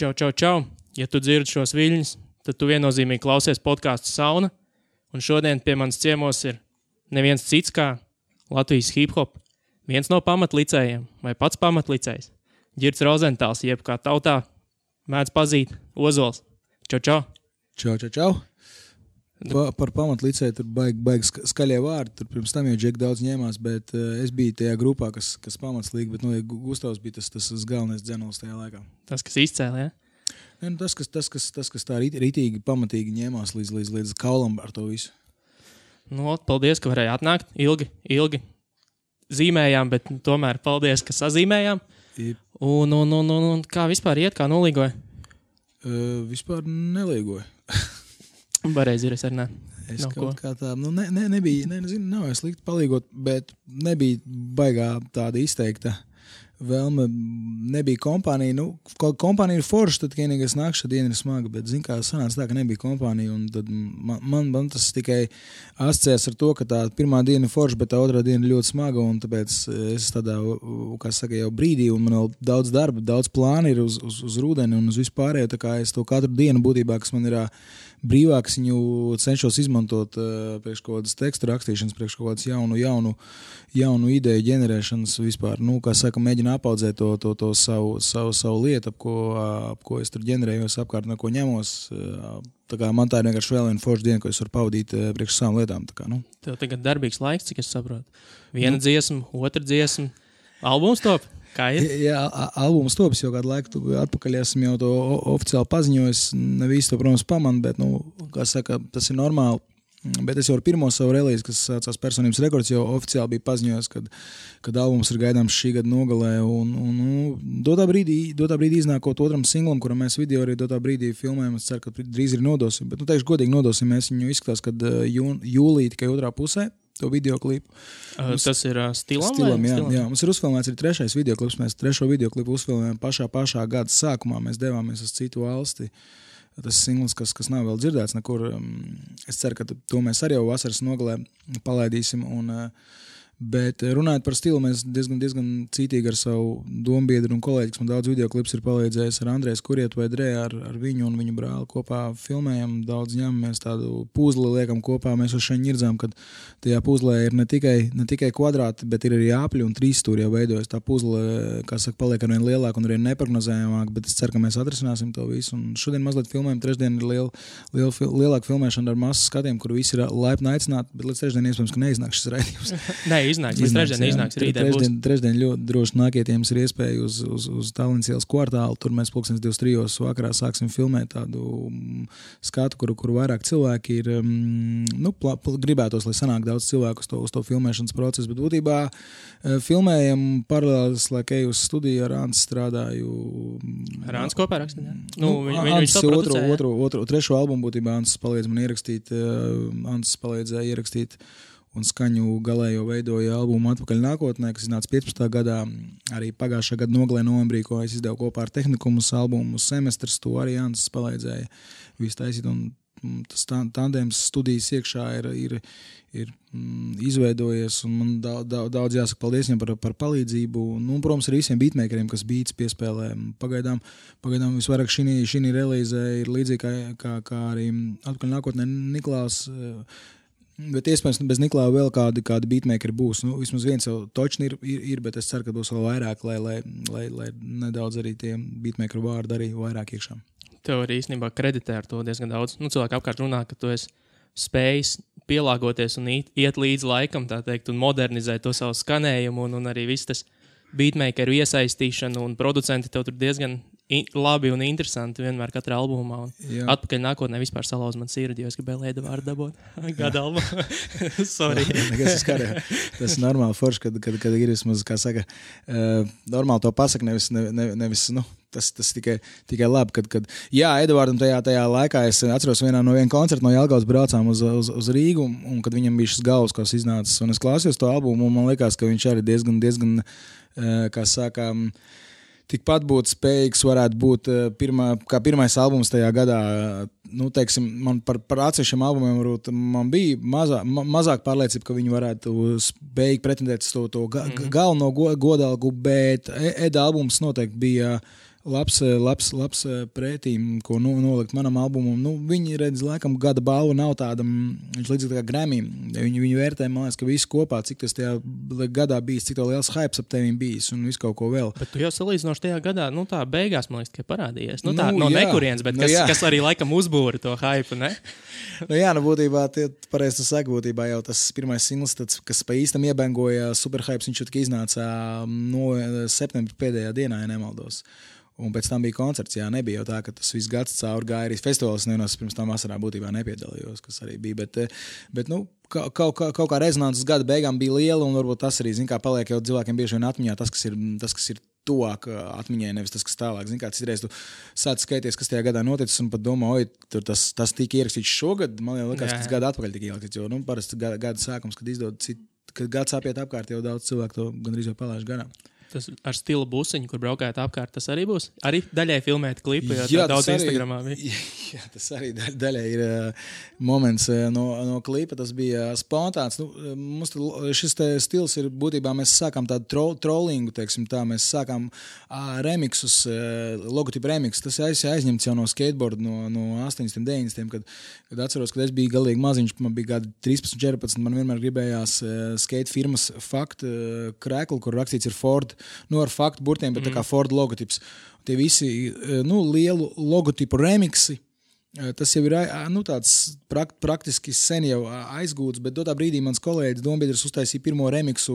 Čau, čau, čau! Ja tu dzirdi šos viļņus, tad tu viennozīmīgi klausies podkāstu sauna. Un šodien pie manis ciemos ir neviens cits kā Latvijas hip hop, viens no pamatlicējiem vai pats pamatlicējs - Girts Rozentāls, jeb kā tautā mēdz pazīt Ozols. Čau, čau! Čau, čau, čau. Pa, par pamatlicēju tur baigi ska- skaļie vārdi. Tur pirms tam jau Džek daudz ņēmās, bet uh, es biju tajā grupā, kas, kas pamats līga. Bet, nu, ja Gu- Gustavs bija tas, tas, tas galvenais dzenols tajā laikā. Tas, kas izcēlīja. Ja? Nu, tas, kas, tas, kas, tas, kas tā rit- ritīgi, pamatīgi ņēmās līdz, līdz, līdz kaulam ar to visu. Nu, paldies, ka varēji atnākt. Ilgi, ilgi zīmējām, bet tomēr paldies, ka sazīmējām. I, Un, un, un, un, un kā vispār iet, kā nolīgoja? uh, vispār neliegoju. Pareizi ir, es arī ne. Es Nav kaut ko. kā tā, nu, ne, ne, nebija, ne, nezinu, nav jau slikti palīgot, bet nebija baigā tāda izteikta vēlme. Nebija kompānija, nu, ko- kompānija ir forša, tad vienīgais nākšana diena ir smaga, bet, zin kā, sanāca tā, ka nebija kompānija, un tad man, man, man tas tikai asociēs ar to, ka tā pirmā diena ir forša, bet tā otrā diena ir ļoti smaga, un tāpēc es tādā, kā saka, jau brīdī, un man vēl daudz darba, daudz plānu ir uz, uz, uz rudeni un uz vispārējo, tā kā es to katru dienu būtībā, kas man ir ā, brīvāks, viņu cenšos izmantot uh, priekš kaut kādas tekstu rakstīšanas, priekš kaut kādas jaunu, jaunu, jaunu ideju ģenerēšanas vispār. Nu, kā saka, mēģinu apaudzēt to, to, to savu, savu, savu lietu, ap ko, ap ko es tur ģenerēju, apkārt no ko ņemos. Uh, tā kā man tā ir vienkārši vēl viena forša diena, ko es varu pavadīt uh, priekš savām lietām. Tā kā, nu. Tev tagad darbīgs laiks, cik es saprotu. Viena nu. dziesma, otra dziesma, albums top. Kā ir? Jā, albums tops jau kādu laiku atpakaļ esmu jau to oficiāli paziņojis. Ne visi to, protams, pamana, bet, nu, kā saka, tas ir normāli. Bet es jau ar pirmo savu relīzi, kas saucās Personības rekords, jau oficiāli biju paziņojis, kad, kad albums ir gaidāms šī gada nogalē. Un, un, nu, dotā, brīdī, dotā brīdī iznākot otram singlam, kuram mēs video arī dotā brīdī filmējam, es ceru, ka drīz arī nodosim. Bet, nu, teikšu, godīgi nodosim, mēs viņu izskatās, kad uh, jū, jūlī tikai otrā pusē to video klipu. Uh, tas ir uh, stilam. Stilam, jā, jā, mums ir uzfilmēts arī trešais video klips. Mēs trešo video klipu uzfilmējām pašā, pašā gada sākumā. Mēs devāmies uz citu valsti. Tas singls, kas, kas nav vēl dzirdēts nekur. Um, Es ceru, ka to mēs arī jau vasaras nogalē palaidīsim. Un, uh, Bet eh, runājot par stilu, mēs diezgan, diezgan cītīgi ar savu dombiedru un kolēģi, kas man daudz video klips ir palīdzējis ar Andrēs Kurietu vai Drē, ar, ar viņu un viņu brāli kopā filmējam, daudz ņemamies tādu puzli liekam kopā. Mēs jau šeit ņirdzām, ka tajā puzlē ir ne tikai, ne tikai kvadrāti, bet ir arī apli un trīs stūri jau veidojas. Tā puzle, kā saka, paliek arvien lielāka un arī neprognozējamāka, bet es ceru, ka mēs atrisināsim to visu. Un šodien mazliet filmējam, trešdien ir liela, liela, lielāka filmēšana ar masu skatiem, kur visi ir laipni aicināti, bet līdz trešdienai iespējams, ka neiznāks šis raidījums. Iznāks. Līdz trešdien jā. iznāks. Rītdien. Trešdien, trešdien ļoti droši nākietiem ir iespēja uz, uz, uz Tallinas ielas kvartālu. Tur mēs pulkstenis 23. vakarā sāksim filmēt tādu mm, skatu, kur, kur vairāk cilvēki ir. mm, Nu, pla, gribētos, lai sanāk daudz cilvēku uz to, uz to filmēšanas procesu, bet būtībā eh, filmējam paralēli, lai eju uz studiju ar Ansu strādāju. mm, Ar Ānsu kopā rakstīt. Nu, Nu, viņu Ants visu otru, jā? otru, otru, trešo albumu būtībā Ants palīdz man ierakstīt. Uh, Ants palīdzēja ierakstīt un skaņu galējo veidoja albumu atpakaļ nākotnē, kas iznāca 15. gadā. Arī pagājušā gada nogalē novembrī, ko es izdevu kopā ar Tehnikumus albumu semestrs, to arī Ants palīdzēja visu taisīt. Un, mm, Tas tandēms studijas iekšā ir, ir, ir mm, izveidojies, man daudz, daudz, jāsaka paldies viņam par, par palīdzību. Nu, un, protams, arī visiem beatmakeriem, kas beats piespēlē. Pagaidām, pagaidām visvairāk šī, šī relīze ir līdzīga kā, kā, kā arī atpakaļ nākotnē Niklaus. eh, Bet iespējams, bez Niklausa vēl kādi, kādi beatmakeri būs. Nu, vismaz viens jau točni ir, ir, ir, bet es ceru, ka būs vēl vairāk, lai, lai, lai, lai nedaudz arī tie beatmakeru vārdi arī vairāk iekšā. Tev arī īstenībā kreditē ar to diezgan daudz. Nu, cilvēki apkārt runā, ka tu esi spējis pielāgoties un iet, iet līdz laikam, tā teikt, un modernizēt to savu skanējumu, un, un arī viss tas beatmakeru iesaistīšana un producenti tev tur diezgan i- labi un interesanti vienmēr katrā albumā. Atpakaļ nākotnē vispār salauz man sirdi, jo es gribēju lēdu vārdu dabūt. Gada albumu. Sorry. Nekas skarē. Tas ir normāli forši, kad, kad, kad ir vismaz, kā saka, uh, normāli to pasaka, nevis, ne, ne, nevis nu, tas, tas tikai, tikai labi, kad, kad, jā, Edvardam tajā, tajā laikā es atceros vienā no viena koncerta no Jelgavas braucām uz, uz, uz Rīgu, un, un kad viņam bija šis galvas, kas iznācis, un es klausījos to albumu, un man liekas, ka viņš arī diezgan, diezgan, uh, kā saka, um, tikpat būtu spējīgs, varētu būt eh, pirmā, kā pirmais albums tajā gadā. Nu, teiksim, man par, par atsevišķiem albumiem varbūt man bija mazā, ma, mazāk pārliecība, ka viņi varētu spējīgi pretendēt uz to, to ga, mm -hmm. galveno go, godalgu, bet E- Eda albums noteikti bija labs, eh, labs, labs eh, prētīm, ko nu, nolikt manam albumam. Nu, viņi redz, laikam, gada balva nav tāda, mm, viņš līdzīgi kā Grammy. Viņi, viņi vērtē, man liekas, ka visi kopā, cik tas tajā gadā bijis, cik liels hype ap tevi bijis un visu kaut ko vēl. Bet tu jau salīdzinoši tajā gadā, nu tā beigās, man liekas, ka parādījies. Nu, tā, nu, no jā. nekurienes, bet nu, kas, jā. kas arī laikam uzbūra to hype, nu, jā, nu būtībā, tie pareizi tu saki, būtībā jau tas pirmais singls, tāds, kas pa īstam iebengoja superhypes, viņš jau iznāca mm, no septembra pēdējā dienā, ja nemaldos. Un pēc tam bija koncerts. Jā, nebija jau tā, ka tas viss gads cauri gāja arī festivāls. Nevienās pirms tam vasarā būtībā nepiedalījos, kas arī bija. Bet, eh, bet nu, kaut, kaut, kaut kā rezonances gada beigām bija liela, un varbūt tas arī, zināmā mērā, paliek jau cilvēkiem bieži vien atmiņā tas, kas ir, tas, kas ir tuvāk eh, atmiņai, nevis tas, kas tālāk. Zini, kā citreiz tu sāc skaities, kas tajā gadā noticis, un pat domā, oi, tur tas, tas tika ierakstīts šogad. Man liekas, ka tas gada atpakaļ tika ierakstīts, jo nu, parasti gada, gada sākums, kad izdod citu, kad gads apiet apkārt, jau daudz cilvēku to gandrīz jau palaiž garām. Tas ar stila busiņu, kur braukājat apkārt, tas arī būs. Arī daļai filmēt klipu, jo jā, daudz arī, Instagramā bija. Jā, tas arī daļai ir uh, moments uh, no, no klipa. Tas bija uh, spontāns. Nu, mums šis stils ir būtībā mēs sākām tādu tro, trollingu, teiksim tā. Mēs sākām uh, remixus, logotipu remixus. Tas aiz, aizņemts jau no skateboard no, no 80, 90. Kad, kad atceros, kad es biju galīgi maziņš, man bija gadi 13, 14. Man vienmēr gribējās skate firmas faktu uh, krēklu, kur rakstīts ir Ford nu, ar faktu burtiem, bet mm. kā Ford logotips. Tie visi eh, nu, lielu logotipu remixi. Eh, tas jau ir nu, tāds prakt, praktiski sen jau aizgūts, bet tajā brīdī mans kolēģis Dombīdrs uztaisīja pirmo remixu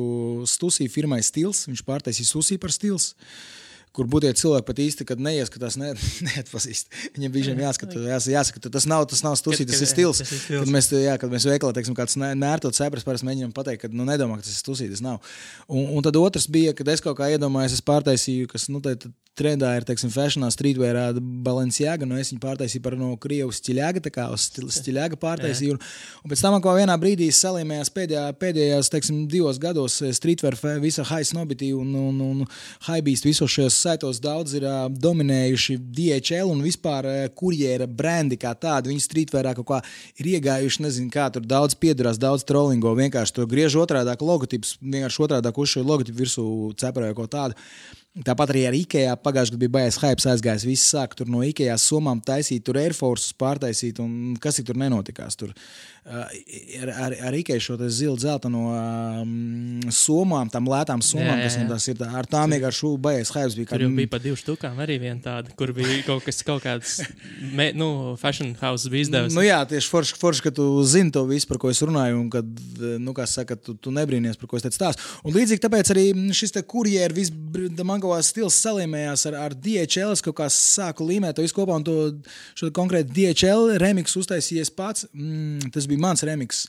Stusī firmai Stils. Viņš pārtaisīja Stusī par Stils. Uh, kur būtie cilvēki pat īsti neieskatās, ne, neatpazīst. Viņam bija jāskatās, jās, jāsaka, tas nav, tas nav stūsī, tas. Tas ir stils. Kad mēs, jā, kad mēs veikalā, teiksim, kāds nērtot cepras, parasti mēģinām pateikt, ka, nu, nedomā, ka tas ir stūsī, tas nav. Un, un tad otrs bija, kad es kaut kā iedomājos, es pārtaisīju, kas, nu, tad, trendā ir, teiksim, fashionā, streetwearā, Balenciaga, nu es viņu pārtaisīju par no Krievijas stiļāga, tā kā uz stiļāga pārtaisīju. Un, un pēc tam, ko vienā brīdī salīmējās pēdējā, pēdējās, teiksim, divos gados eh, streetwear visa high snobity un, un, un high beast visos šajos saitos daudz ir uh, dominējuši DHL un vispār uh, kurjera brendi kā tādi. Viņi streetwearā kaut kā ir iegājuši, nezinu, kā tur daudz piedarās, daudz trollingo, vienkārši to griež otrādāk logotipus, vienkārši otrādāk uz šo logotipu virsū cepurēju kaut tādu. Tāpat arī ar IKEA pagājušajā gadā bija baigts hype aizgājis. Viss sāk tur no IKEA somām taisīt, tur Air Force pārtaisīt, un kas tur nenotikās. Tur ar, ar, ar Ikei šo zilu zelta no um, somām, tam lētām somām, jā, jā, jā. kas ir, tā, ar tām vienkārši baies hypes bija. Tur jau bija pa divu štukām arī viena tāda, kur bija kaut kas, kaut kāds, me, nu, fashion house bija izdevies. Nu jā, tieši forši, forši, ka tu zini to visu, par ko es runāju, un kad, nu, kā saka, tu, tu nebrīnies, par ko es teicu stāstu. Un līdzīgi tāpēc arī šis te kurjeru, vis, man kā stils salīmējās ar, ar DHL, es kaut kā sāku līmēt to visu kopā, un to, šo konkrēti DHL remix uztaisījies pats. Mm, tas bija mans remiks.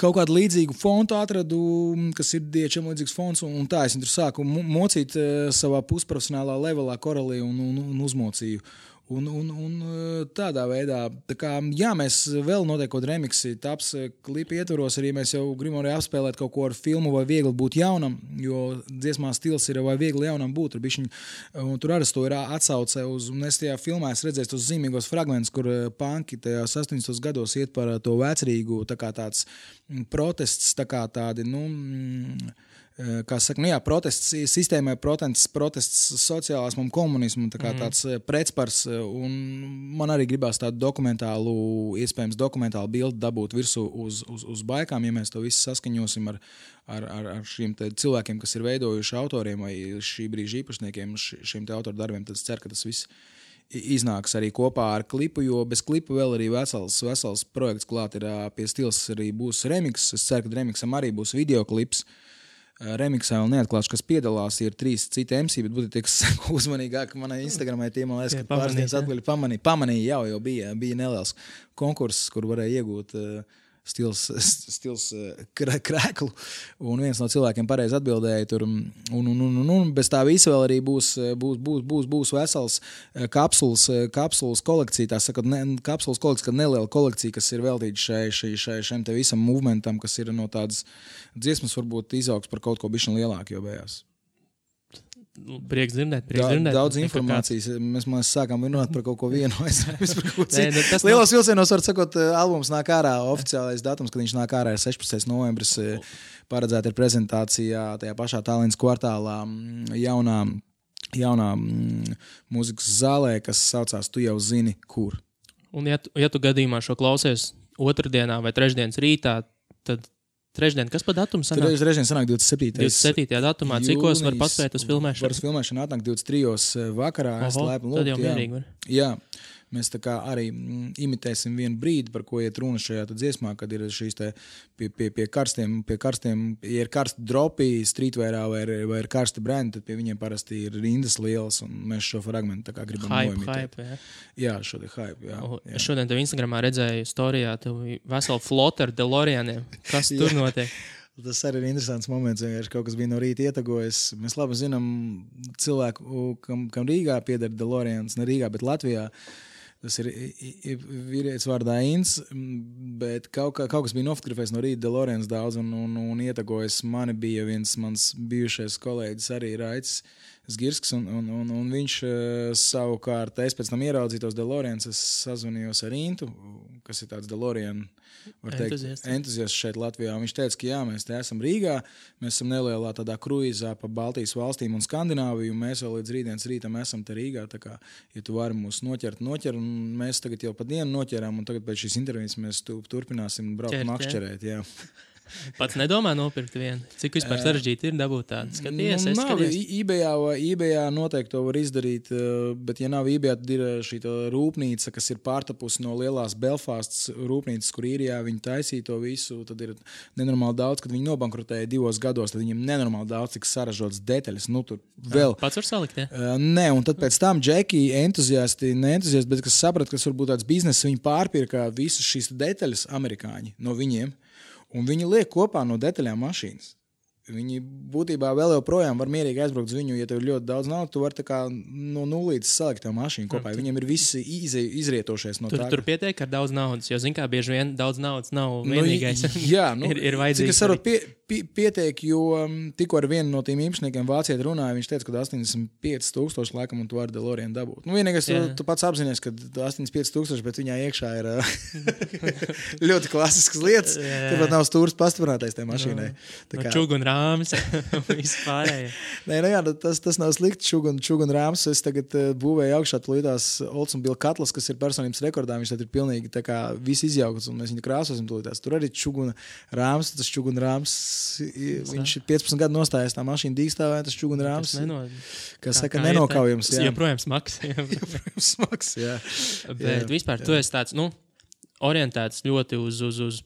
Kaut kādu līdzīgu fontu atradu, kas ir diečam līdzīgs fonts, un tā es tur sāku mocīt eh, savā pusprofesionālā levelā korelī un, un, un uzmocīju. Un, un, un eh, tādā veidā, tā kā, jā, mēs vēl noteikti remixī, taps eh, klipa ietvaros, arī mēs jau gribam arī apspēlēt kaut ko ar filmu, vai viegli būt jaunam, jo dziesmā stils ir vai viegli jaunam būt. Bišķiņ, tur arī to ir atsauce uz, un es tajā filmā esmu redzējis tos zīmīgos fragmentus, kur eh, panki tajos 80. gados iet par to vecrīgu, tā kā tāds mm, protests, tā kā tādi, nu, mm, Eh, kā saka, nu jā, protests sistēmai, protests, protests sociālismam, komunismam, tā kā mm. tāds eh, pretspars. Eh, man arī gribās tādu dokumentālu, iespējams, dokumentālu bildi dabūt virsū uz, uz, uz baigām, ja mēs to visu saskaņosim ar, ar, ar, ar šiem cilvēkiem, kas ir veidojuši autoriem vai šī brīža īpašniekiem šiem autoru darbiem. Tad es ceru, ka tas viss iznāks arī kopā ar klipu, jo bez klipa vēl arī vesels, vesels projekts klāt ir pie stils, arī būs remix. Es ceru, ka remixam arī būs video klips. Uh, Remiksā vēl neatklāšu, kas piedalās. Ir trīs citi MC, bet būtu tiek uzmanīgāk. Manā Instagramā tie man liekas, ka pāris dienas atpakaļ pamanīja, pamanīja jau, jau bija, bija neliels konkurss, kur varēja iegūt uh, stils, stils eh, krēklu. Un viens no cilvēkiem pareizi atbildēja, tur, un, un, un, un, un bez tā visa vēl arī būs, eh, būs, būs, būs, būs vesels eh, kapsulas, kapsulas kolekcija. Tā sakot, ne, kapsulas kolekcija, neliela kolekcija, kas ir veltīta šai, šai, šai, šim visam movementam, kas ir no tādas dziesmas, varbūt izaugs par kaut ko bišķiņu lielāku jau bējās. Nu, prieks dzirdēt, prieks da, dzirdēt. Daudz informācijas. Mēs, mēs sākām runāt par kaut ko vienu. Nē, nu, tas Lielos nav... vilcienos, var sakot, eh, albums nāk ārā. Oficiālais datums, kad viņš nāk ārā, ir 16. novembris. Eh, paredzēta ir prezentācijā tajā pašā Tallinas kvartālā jaunā jaunā mm, mūzikas zālē, kas saucās Tu jau zini, kur. Un, ja tu, ja tu gadījumā šo klausies otrdienā vai trešdienas rītā, tad trešdien, kas pa datumu sanāk? Tur reizē sanāk 27. 27. datumā, cikos var paspēt uz filmēšanu? Var uz filmēšanu atnākt 23. vakarā. es Oho, laipni tad jau lūgtu, jā. mierīgi var. Jā, mēs arī mm, imitēsim vienu brīdi, par ko iet runa šajā dziesmā, kad ir šīs pie, pie, pie karstiem, pie karstiem, ja ir karsti dropi streetvērā vai, ir- vai ir karsti brendi, tad pie viņiem parasti ir rindas lielas, un mēs šo fragmentu tā kā gribam Hype, noimitēt. hype, jā. Jā, šo te hype, jā. Jā. Šodien tev Instagramā redzēju storijā, tev veselu flotu ar Delorianiem. Kas tur notiek? Tas arī ir interesants moments. Vienkārši kaut kas bija no rīta ietagojis. Mēs labi zinām cilvēku, kam, kam Rīgā pieder Delorians, ne Rīgā, bet Latvijā. Tas ir vīrietis vārdā Inns, bet kaut, kā, kaut kas bija nofotografējis no rīta Delorians daudz un, un, un ietagojis. Mani bija viens mans bijušais kolēģis, arī Raits Zgirsks, un, un, un, un viņš eh, savukārt, es pēc tam ieraudzīju tos Delorians, es sazvanījos ar Intu, kas ir tāds teikt, Entuziasts. entuziasts šeit Latvijā. Un Viņš teica, ka jā, mēs te esam Rīgā, mēs esam nelielā tādā kruīzā pa Baltijas valstīm un Skandināviju. un Mēs vēl līdz rītdienas rītam esam te Rīgā. Tā kā, ja tu vari mūs noķert, noķer. un Mēs tagad jau pa dienu noķerām, un tagad pēc šīs intervijas mēs tu, turpināsim braukt makšķerēt. Jā. Pats nedomā nopirkt vienu. Cik vispār sarežģīti ir dabūt tādu? Skaties, es nu, nav, eBayā, eBayā noteikti to var izdarīt, bet, ja nav eBayā, tad ir šī rūpnīca, kas ir pārtapusi no lielās Belfastas rūpnīcas, kur īrijā viņi taisīja to visu. Tad ir nenormāli daudz, kad viņi nobankrotēja divos gados, tad viņiem nenormāli daudz tiks saražotas detaļas. Nu, tur vēl. Pats var salikt, ja? Nē, un tad pēc tam džeki, entuziasti, ne entuziasti, bet kas saprata, kas varbūt tāds biznesa, viņi pārpirka visas šīs detaļas amerikāņi no viņiem, un viņi liek kopā no detaļām mašīnas. Viņi būtībā vēl joprojām var mierīgi aizbraukt uz viņu, ja tev ir ļoti daudz naudas. Tu vari no nulles salikt to mašīnu kopā. Viņiem ir visi ize, izrietošies no Tur, tā. tur pietiek ar daudz naudas, jo, zināmā mērā, bieži vien daudz naudas nav Nu, vienīgais. jā, nu, ir, ir vajadzīgs. es saprotu, pie, pie, pietiek, jo um, tikko ar vienu no tiem īpašniekiem vāciet runāja, viņš teica, ka 85,000 laikam un tu vari Delorienu dabūt. Nu, vienīgais, tu, tu pats apzinājies, ka 85,000, bet viņā iekšā ir ļoti klasiskas lietas. Tāpat nav stūris pastiprinātais tajā mašīnai. Tā No kā- un rāmis. Vispārējais. Nē, nu jā, nu tas, tas nav slikti. Čugun, čugun rāms. Es tagad uh, būvēju augšā tulītās Oldsmobile katls, kas ir personības rekordā. Viņš tad ir pilnīgi tā kā viss izjaukts, un mēs viņu krāsosim tulītās. Tur arī čugun rāms. Tas čugun rāms, viņš ir 15 gadu nostājies tā mašīna dīkstāvē. Tas čugun rāms, Neno, kas saka, kā nenokaujams. Jā, Joprojām smags. smags. Jā. Bet vispār tu esi tāds, nu, orientēts ļoti uz, uz, uz,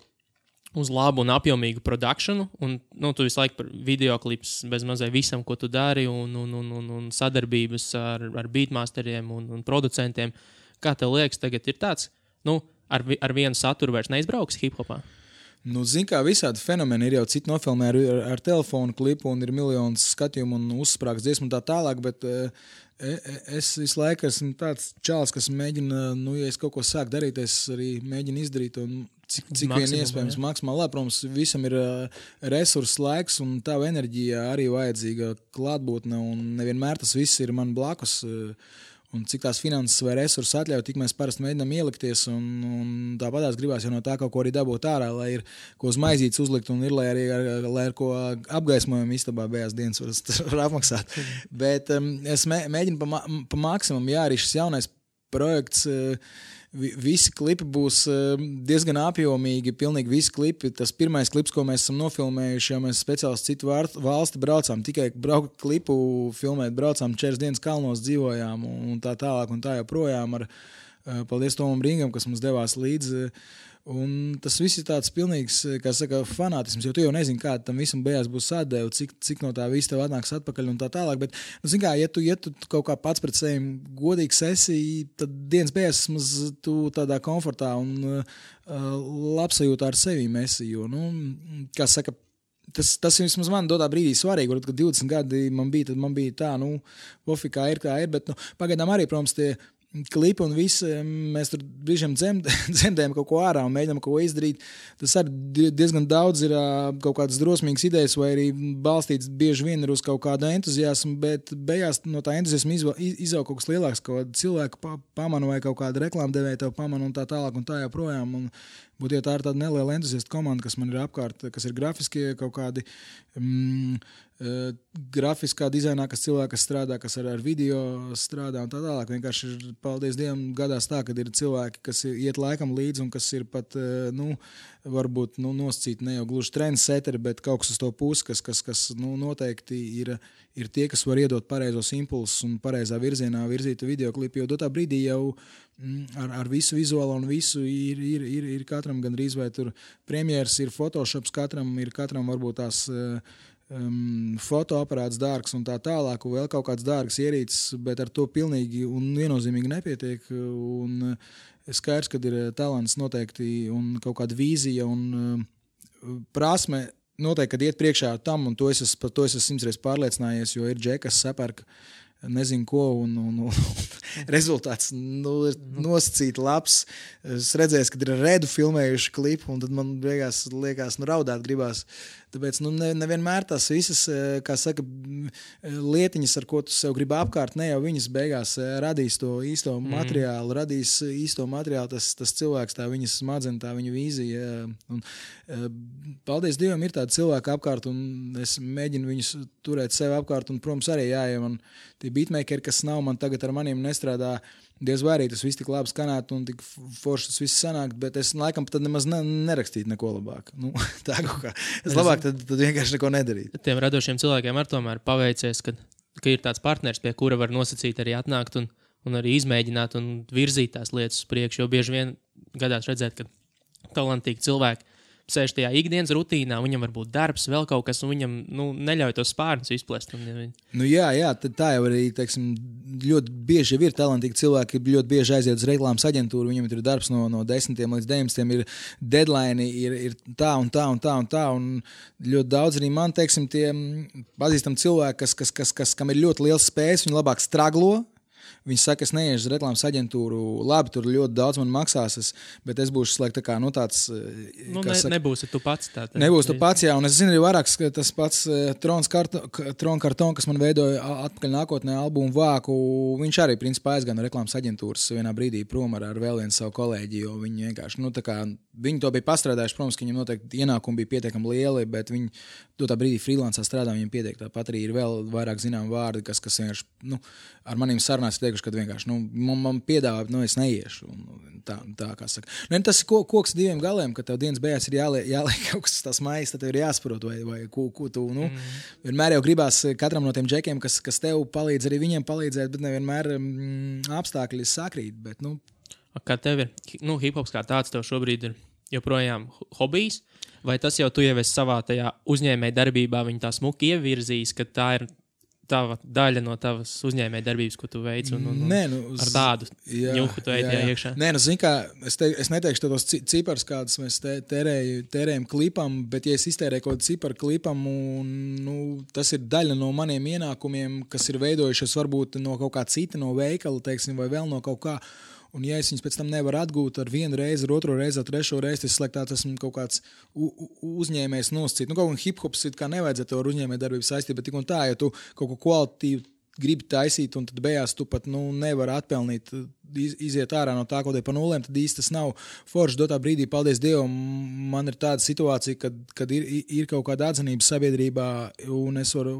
uz labu un apjomīgu produkciju. Un nu, tu visu laiku par video klips bez mazai visam, ko tu dari, un, un, un, un, un sadarbības ar, ar beatmasteriem un, un producentiem. Kā tev liekas, tagad ir tāds, nu, ar, ar vienu saturu vairs neizbrauks hip hopā? Nu, Ziniet, kā visādi fenomeni ir jau citi nofilmēti ar, ar, ar telefonu klipu, un ir miljonus skatījumu un uzsprāgst dziesmu un tā tālāk. Bet, e- e- Es visu laiku esmu tāds čāls, kas mēģina, nu, ja es kaut ko sāku darīt, es arī mēģinu izdarīt nu, cik, cik vien iespējams, jā. maksimāli. Labi, Protams, visam ir uh, resurss, laiks un tā enerģija arī vajadzīga klātbūtne, nevienmēr tas viss ir man blakus. Uh, Un cik tās finanses vai resursi atļauj, tik mēs parasti mēģinām ielikties. Un, un tāpat tās gribās jau no tā kaut ko arī dabūt ārā, lai ir ko uz maizītes uzlikt un ir, lai arī ar, lai ar ko apgaismojumu istabā beigās dienas var, var apmaksāt. Bet um, es mē, mēģinu pa, pa maksimumu, jā, arī šis jaunais projekts. Uh, Visi klipi būs eh, diezgan apjomīgi. Pilnīgi visi klipi. Tas pirmais klips, ko mēs esam nofilmējuši, jau mēs speciāli citu valsti braucām. Tikai braukt klipu, filmēt, braucām četras dienas kalnos, dzīvojām un, tā tālāk. Un tā joprojām ar eh, paldies Tomam Rīgam, kas mums devās līdzi. Un tas viss ir tāds pilnīgs, kā saka, fanātisms, jo tu jau nezini, kāda tam visam beigās būs atdeve, cik, cik no tā viss tev atnāks atpakaļ un tā tālāk. Bet, nu, zini, kā, ja tu, ja tu kaut kā pats pret sevi godīgs esi, tad dienas beigās vismaz tu tādā komfortā un uh, labsajūtā ar sevi esi. Jo, nu, kā saka, Tas, tas vismaz man tādā brīdī svarīgi. Varbūt, kad 20 gadi man bija, tad man bija tā, nu, Vofi, kā ir, kā ir. Bet nu, pagaidām arī, protams, tie klipi un viss, mēs tur brīžiem dzemd, dzemdējam kaut ko ārā un mēģinām kaut ko izdarīt. Tas arī die- diezgan daudz ir kaut kādas drosmīgas idejas, vai arī balstīts bieži vien ir uz kaut kādu entuziasmu, bet beigās no tā entuziasma izaug kaut kas lielāks, cilvēka pa, pamana vai kaut kāda reklāmdevēja tev pamana un tā tālāk un tā joprojām. Un Būtu, ja tā ir tāda neliela entuziasta komanda, kas man ir apkārt, kas ir grafiskie kaut kādi. Mm, Uh, grafiskā dizainā, kas cilvēki kas strādā, kas ar, ar video strādā un tā tālāk. Vienkārši ir, paldies Dievam, gadās tā, ka ir cilvēki, kas iet laikam līdzi un kas ir pat, uh, nu, varbūt nu, nosacīti ne jau gluži trendseteri, bet kaut kas uz to pusi, kas, kas, kas nu, noteikti ir, ir tie, kas var iedot pareizos impulsus un pareizā virzienā virzīt video klipu. Jo dotā brīdī jau mm, ar, ar visu vizuālo un visu ir, ir, ir, ir katram gandrīz vai tur premjeras, ir Photoshops, katram ir katram varbūt tās. Uh, um, fotoaparāts dārgs un tā tālāk, un vēl kaut kāds dārgs ierīcis, bet ar to pilnīgi un viennozīmīgi nepietiek. Un uh, skaidrs, ka ir uh, talants noteikti un kaut kāda vīzija un uh, prasme. Noteikti, kad iet priekšā tam, un to es esmu, par to es esmu simtreiz pārliecinājies, jo ir džekas, kas sapērk nezinu ko, un, un, un rezultāts nu, ir nosacīts labs. Es redzēju, ka ir redu filmējuši klipu, un tad man beigās liekas, nu, raudāt gribās. Tāpēc nu, ne, nevienmēr tās visas eh, saka, lietiņas, ar ko tu sev gribi apkārt, ne jau viņas beigās eh, radīs to īsto mm. materiālu, radīs īsto materiālu, tas, tas cilvēks, tā viņa smadzenes, tā viņa vīzija. Un, eh, paldies Dievam, ir tādi cilvēki apkārt, un es mēģinu viņus turēt sev apkārt. Un, protams, arī jā, ja man tie beatmakeri, kas nav man tagad ar maniem nestrādā. Diez vai arī tas viss tik labi skanētu un tik forši tas viss sanākt, bet es laikam tad nemaz ne, nerakstītu neko labāk. Nu, tā kā es labāk tad, tad vienkārši neko nedarītu. Tiem radošiem cilvēkiem ar tomēr paveicies, ka, ka ir tāds partners, pie kura var nosacīt arī atnākt un, un arī izmēģināt un virzīt tās lietas uz priekšu. Jo bieži vien gadās redzēt, ka talantīgi cilvēki sēž tajā ikdienas rutīnā, viņam var būt darbs, vēl kaut kas, un viņam nu, neļauj tos spārnus izplest. Un, ja viņi... nu, jā, jā, tā jau arī teiksim, ļoti bieži ir talantīgi cilvēki, kas ļoti bieži aiziet uz reklāmas aģentūru. Viņam ir darbs no, no 10 līdz 19, ir deadline, ir, ir tā un tā un tā un tā. Un ļoti daudz arī man, teiksim, tie pazīstami cilvēki, kas, kas, kas, kas, kam ir ļoti liels spējas, viņi labāk straglo Viņi saka, es neiešu uz reklāmas aģentūru, labi, tur ļoti daudz man maksās, es, bet es būšu slēgt, tā kā nu, tāds. Eh, nu, ne, saka, nebūsi tu pats. Tā, tā, nebūs tu pats, jā, un es zinu arī vairāk, ka tas pats uh, Trons Kartons, kas man veidoja atpakaļ nākotnē albumu vāku, viņš arī principā aizgāja no reklāmas aģentūras vienā brīdī prom ar, ar vēl vienu savu kolēģi, jo viņi vienkārši, nu, tā kā viņi to bija pastrādājuši, protams, ka viņiem noteikti ienākumi bija pietiekami lieli, bet viņi dotā brīdī freelancā strādā, viņiem pietiek tāpat arī ir vēl vairāk zinām vārdi, kas, kas vienkārši, nu, ar maniem sarunās ir teikuši, ka vienkārši, nu, man, man piedāvā, nu, es neiešu. Un, tā, tā kā saka. Nu, tas ir koks diviem galiem, ka tev dienas beigās ir jāliek, jāliek kaut kas tas maisa, tad tev ir jāsaprot, vai, vai ko, ko tu, nu, mm. vienmēr jau gribās katram no tiem džekiem, kas, kas tev palīdz, arī viņiem palīdzēt, bet nevienmēr mm, apstākļi sakrīt. Bet, nu, Kā tev ir, nu, hip hops kā tāds tev šobrīd ir joprojām hobijs, vai tas jau tu jau esi savā tajā uzņēmēja darbībā, viņa tā smuki ievirzījis, ka tā ir tava daļa no tavas uzņēmēja darbības, ko tu veici. Un, un, Nē, nu, ar tādu ņūku tu ej tajā iekšā. Nē, nu, zini, kā, es, te, es neteikšu tos ciparus, kādus mēs te, terēju, terējam klipam, bet, ja es iztērēju kaut kādu ciparu klipam, un nu, tas ir daļa no maniem ienākumiem, kas ir veidojušies varbūt no kaut kā cita, no veikala, teiksim, vai vēl no kaut kā. Un, ja es viņus pēc tam nevaru atgūt ar vienu reizi, ar otru reizi, ar trešo reizi, tas slēgtā tas esmu kaut kāds uzņēmējs nosacīts. Nu, kaut kā hip hops ir kā nevajadzētu ar uzņēmēju darbību saistīt, bet tik un tā, ja tu kaut ko kvalitīvu gribi taisīt, un tad beigās tu pat nu, nevari atpelnīt, iz, iziet ārā no tā, ko te pa nulēm, tad īsti tas nav forši. Dotā brīdī, paldies Dievam, man ir tāda situācija, kad, kad ir, ir kaut kāda atzinība sabiedrībā, un es varu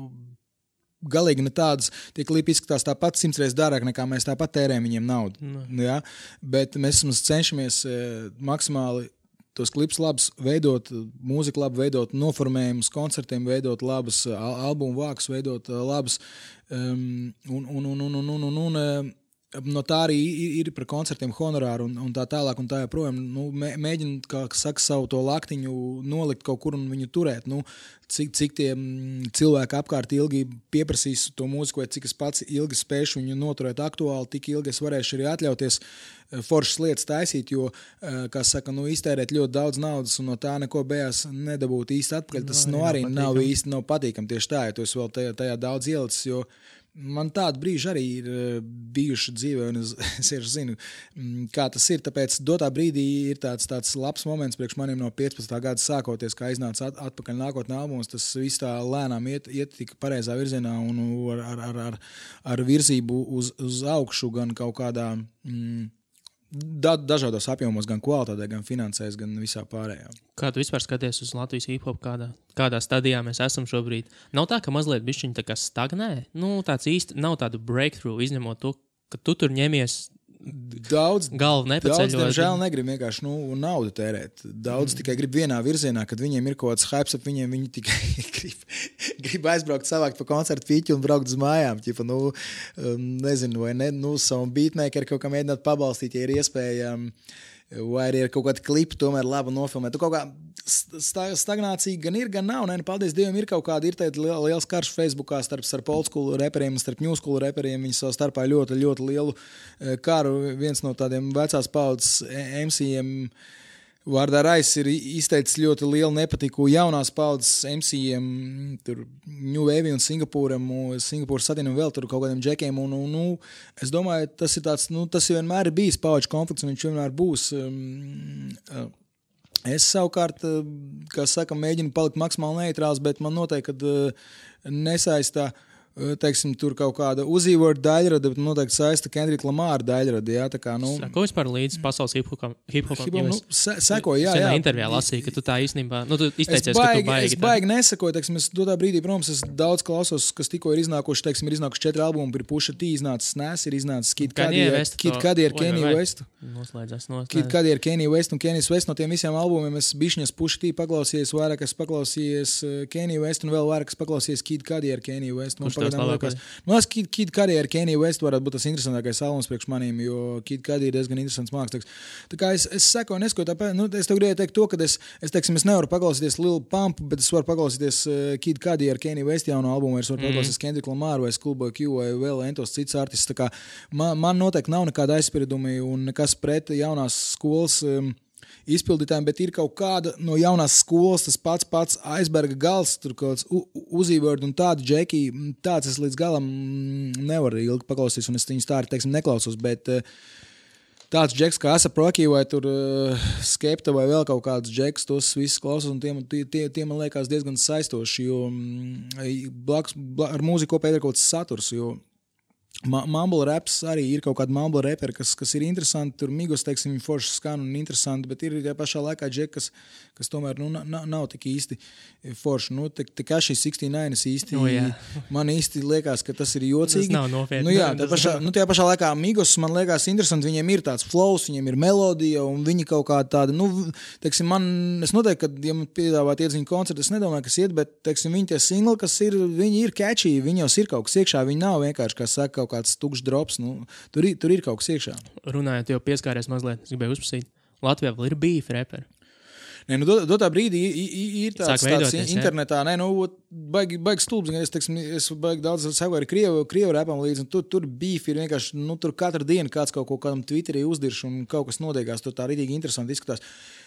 galīgi ne tādas, tie klipi izskatās tāpat simts reizes dārāk, nekā mēs tāpat tērējam viņiem naudu. No. Nu. Ja? Bet mēs cenšamies e, maksimāli tos klipus labus veidot, mūziku labi veidot, noformējumus, koncertiem veidot labus, albumu vākus veidot e, labus. Um, un, un, un, un, un, un, un, un, e, No tā arī ir par koncertiem, honorāru un, un tā tālāk. Un tā joprojām nu, mēģina, kā saka, savu to laktiņu nolikt kaut kur un viņu turēt. Nu, cik, cik tie mm, cilvēki apkārt ilgi pieprasīs to mūziku, vai cik es pats ilgi spēšu viņu noturēt aktuāli, tik ilgi es varēšu arī atļauties eh, foršas lietas taisīt, jo, eh, kā saka, nu, iztērēt ļoti daudz naudas un no tā neko beigās nedabūt īsti atpakaļ. Tas no, nu, arī nav, nav īsti nav patīkami tieši tā, ja tu esi vēl tajā, tajā daudz ielicis. Man tādi brīži arī ir eh, bijuši dzīvē, un es, es zinu, mm, kā tas ir. Tāpēc dotā brīdī ir tāds, tāds labs moments priekš maniem no 15. gada sākoties, kā iznāca at, atpakaļ nākotnē albums. Tas viss tā lēnām iet, iet tik pareizā virzienā un ar, ar, ar, ar, ar virzību uz, uz augšu gan kaut kādā. Mm, da, dažādos apjomos, gan kvalitātē, gan finansēs, gan visā pārējā. Kā tu vispār skaties uz Latvijas hip hop, kādā, kādā stadijā mēs esam šobrīd? Nav tā, ka mazliet bišķiņi tā kā stagnē. Nu, tāds īsti nav tādu breakthrough, izņemot to, ka tu tur ņemies Daudz, daudz diemžēl, negrib vienkārši nu, naudu tērēt. Daudz mm. tikai grib vienā virzienā, kad viņiem ir kaut kāds hype ap viņiem. Viņi tikai grib, grib aizbraukt, savākt pa koncertu pīķi un braukt uz mājām. Ķipa, nu, um, nezinu, vai ne, nu, savu beatmakeru kaut kā mēģināt pabalstīt, ja ir iespējams. Vai arī ir kaut kāda klipa, tomēr labi nofilmēt. Tu kaut kā sta stagnācija gan ir, gan nav. Nē, nu, paldies Dievam, ir kaut kāda ir liela, karš Facebookā starp, starp school reperiem un starp school reperiem. Viņi savā starpā ļoti, ļoti lielu eh, karu. Viens no tādiem vecās paudzes MCiem. Vārdā Rais ir izteicis ļoti lielu nepatiku jaunās paudzes MCiem, Wave un Singapūram, Singapūras satinam vēl tur kaut kādiem džekiem. Un, un, nu, es domāju, tas ir tāds, nu, tas vienmēr ir bijis paudžu konflikts un viņš vienmēr būs. Um, uh, Es savukārt, eh, kā saka, mēģinu palikt maksimāli neitrāls, bet man noteikti uh, nesaistās teiksim, tur kaut kāda uzīvārda daļrada, bet noteikti saista Kendrika Lamāra daļrada. Jā, tā kā, nu, Sako vispār līdz pasaules hip-hopam? Hip hip nu, se, seko, jā, jā. intervijā lasīju, ka tu tā īstenībā, nu, tu izteicies, es baigi, ka tu baigi. Es baigi nesakoju, teiksim, es dotā brīdī, protams, es daudz klausos, kas tikko ir iznākuši, teiksim, ir iznākuši četri albumi, ir Puša T iznācis, Nes ir iznācis, Kid Cudi ar Kenny West. Noslēdzās, noslēdzās. Kid Cudi ar Kenny West un Kenny West no tiem visiem albumiem es bišņas Puša T paklausījies, vairāk es paklausījies eh, Kenny West un vēl vairāk es paklausījies Kid Cudi ar Kenny West. Pagaidām liekas, Man liekas, Kid, Kid Cudi ar Keniju Westu varētu būt tas interesantākais albums priekš maniem, jo Kid Cudi ir diezgan interesants mākslinieks. Tā kā es, es sekoju, neskoju, tāpēc, nu, es tev gribēju teikt to, ka es, es, teiksim, es nevaru paklausīties Lil Pump, bet es varu paklausīties uh, Kid Cudi ar Keniju Westu jaunu albumu, es varu mm. paklausīties Kendrick Lamar vai Schoolboy Q vai vēl entos cits artists. Man, man noteikti nav nekāda aizspiedumi un nekas pret jaunās skolas. Um, izpildītājiem, bet ir kaut kāda no jaunās skolas, tas pats, pats aizberga gals, tur kaut kāds uzīvārds un tāda džeki, tāds es līdz galam nevaru ilgi paklausīties, un es viņus tā arī, teiksim, neklausos, bet eh, tāds džeks kā Asa Proki vai tur uh, Skepta vai vēl kaut kāds džeks, tos visus klausos, un tie, tie, tie, tie man liekas diezgan saistoši, jo blakus, bla, ar mūziku kopā ir kaut kāds saturs, jo Mumble raps arī ir kaut kāda mumble reperi, kas, kas ir interesanti. Tur migos, teiksim, viņi forši skan un interesanti, bet ir arī pašā laikā džeki, kas, kas tomēr nu, nav, nav tik īsti forši. Nu, tā, tā kā šī 69 īsti, oh, jā. man īsti liekas, ka tas ir jocīgi. Tas nav nopietni. Nu, jā, tā pašā, nu, tajā pašā laikā migos man liekas interesanti. Viņiem ir tāds flows, viņiem ir melodija un viņi kaut kā tāda, nu, teiksim, man, es noteikti, kad, ja man piedāvāt iedziņu koncertu, es nedomāju, kas iet, bet, teiksim, viņi tie singli, kas ir, viņi ir catchy, jau ir kaut kas iekšā, viņi nav vienkārši, kā saka, kaut kāds tukšs drops. Nu, tur, ir, tur ir kaut kas iekšā. Runājot, jau pieskāries mazliet, es gribēju uzprasīt. Latvijā vēl ir bijis reperi. Nē, nu, do, dotā brīdī ir tāds, tāds internetā, nē, nu, baigi, baigi stulbs. Es, teiksim, es baigi daudz sekoju ar krievu, krievu repam līdzi, un tur, tur bija ir vienkārši, nu, tur katru dienu kāds kaut ko kādam Twitterī uzdirš, un kaut kas notiekās. Tur tā rītīgi interesanti izskatās.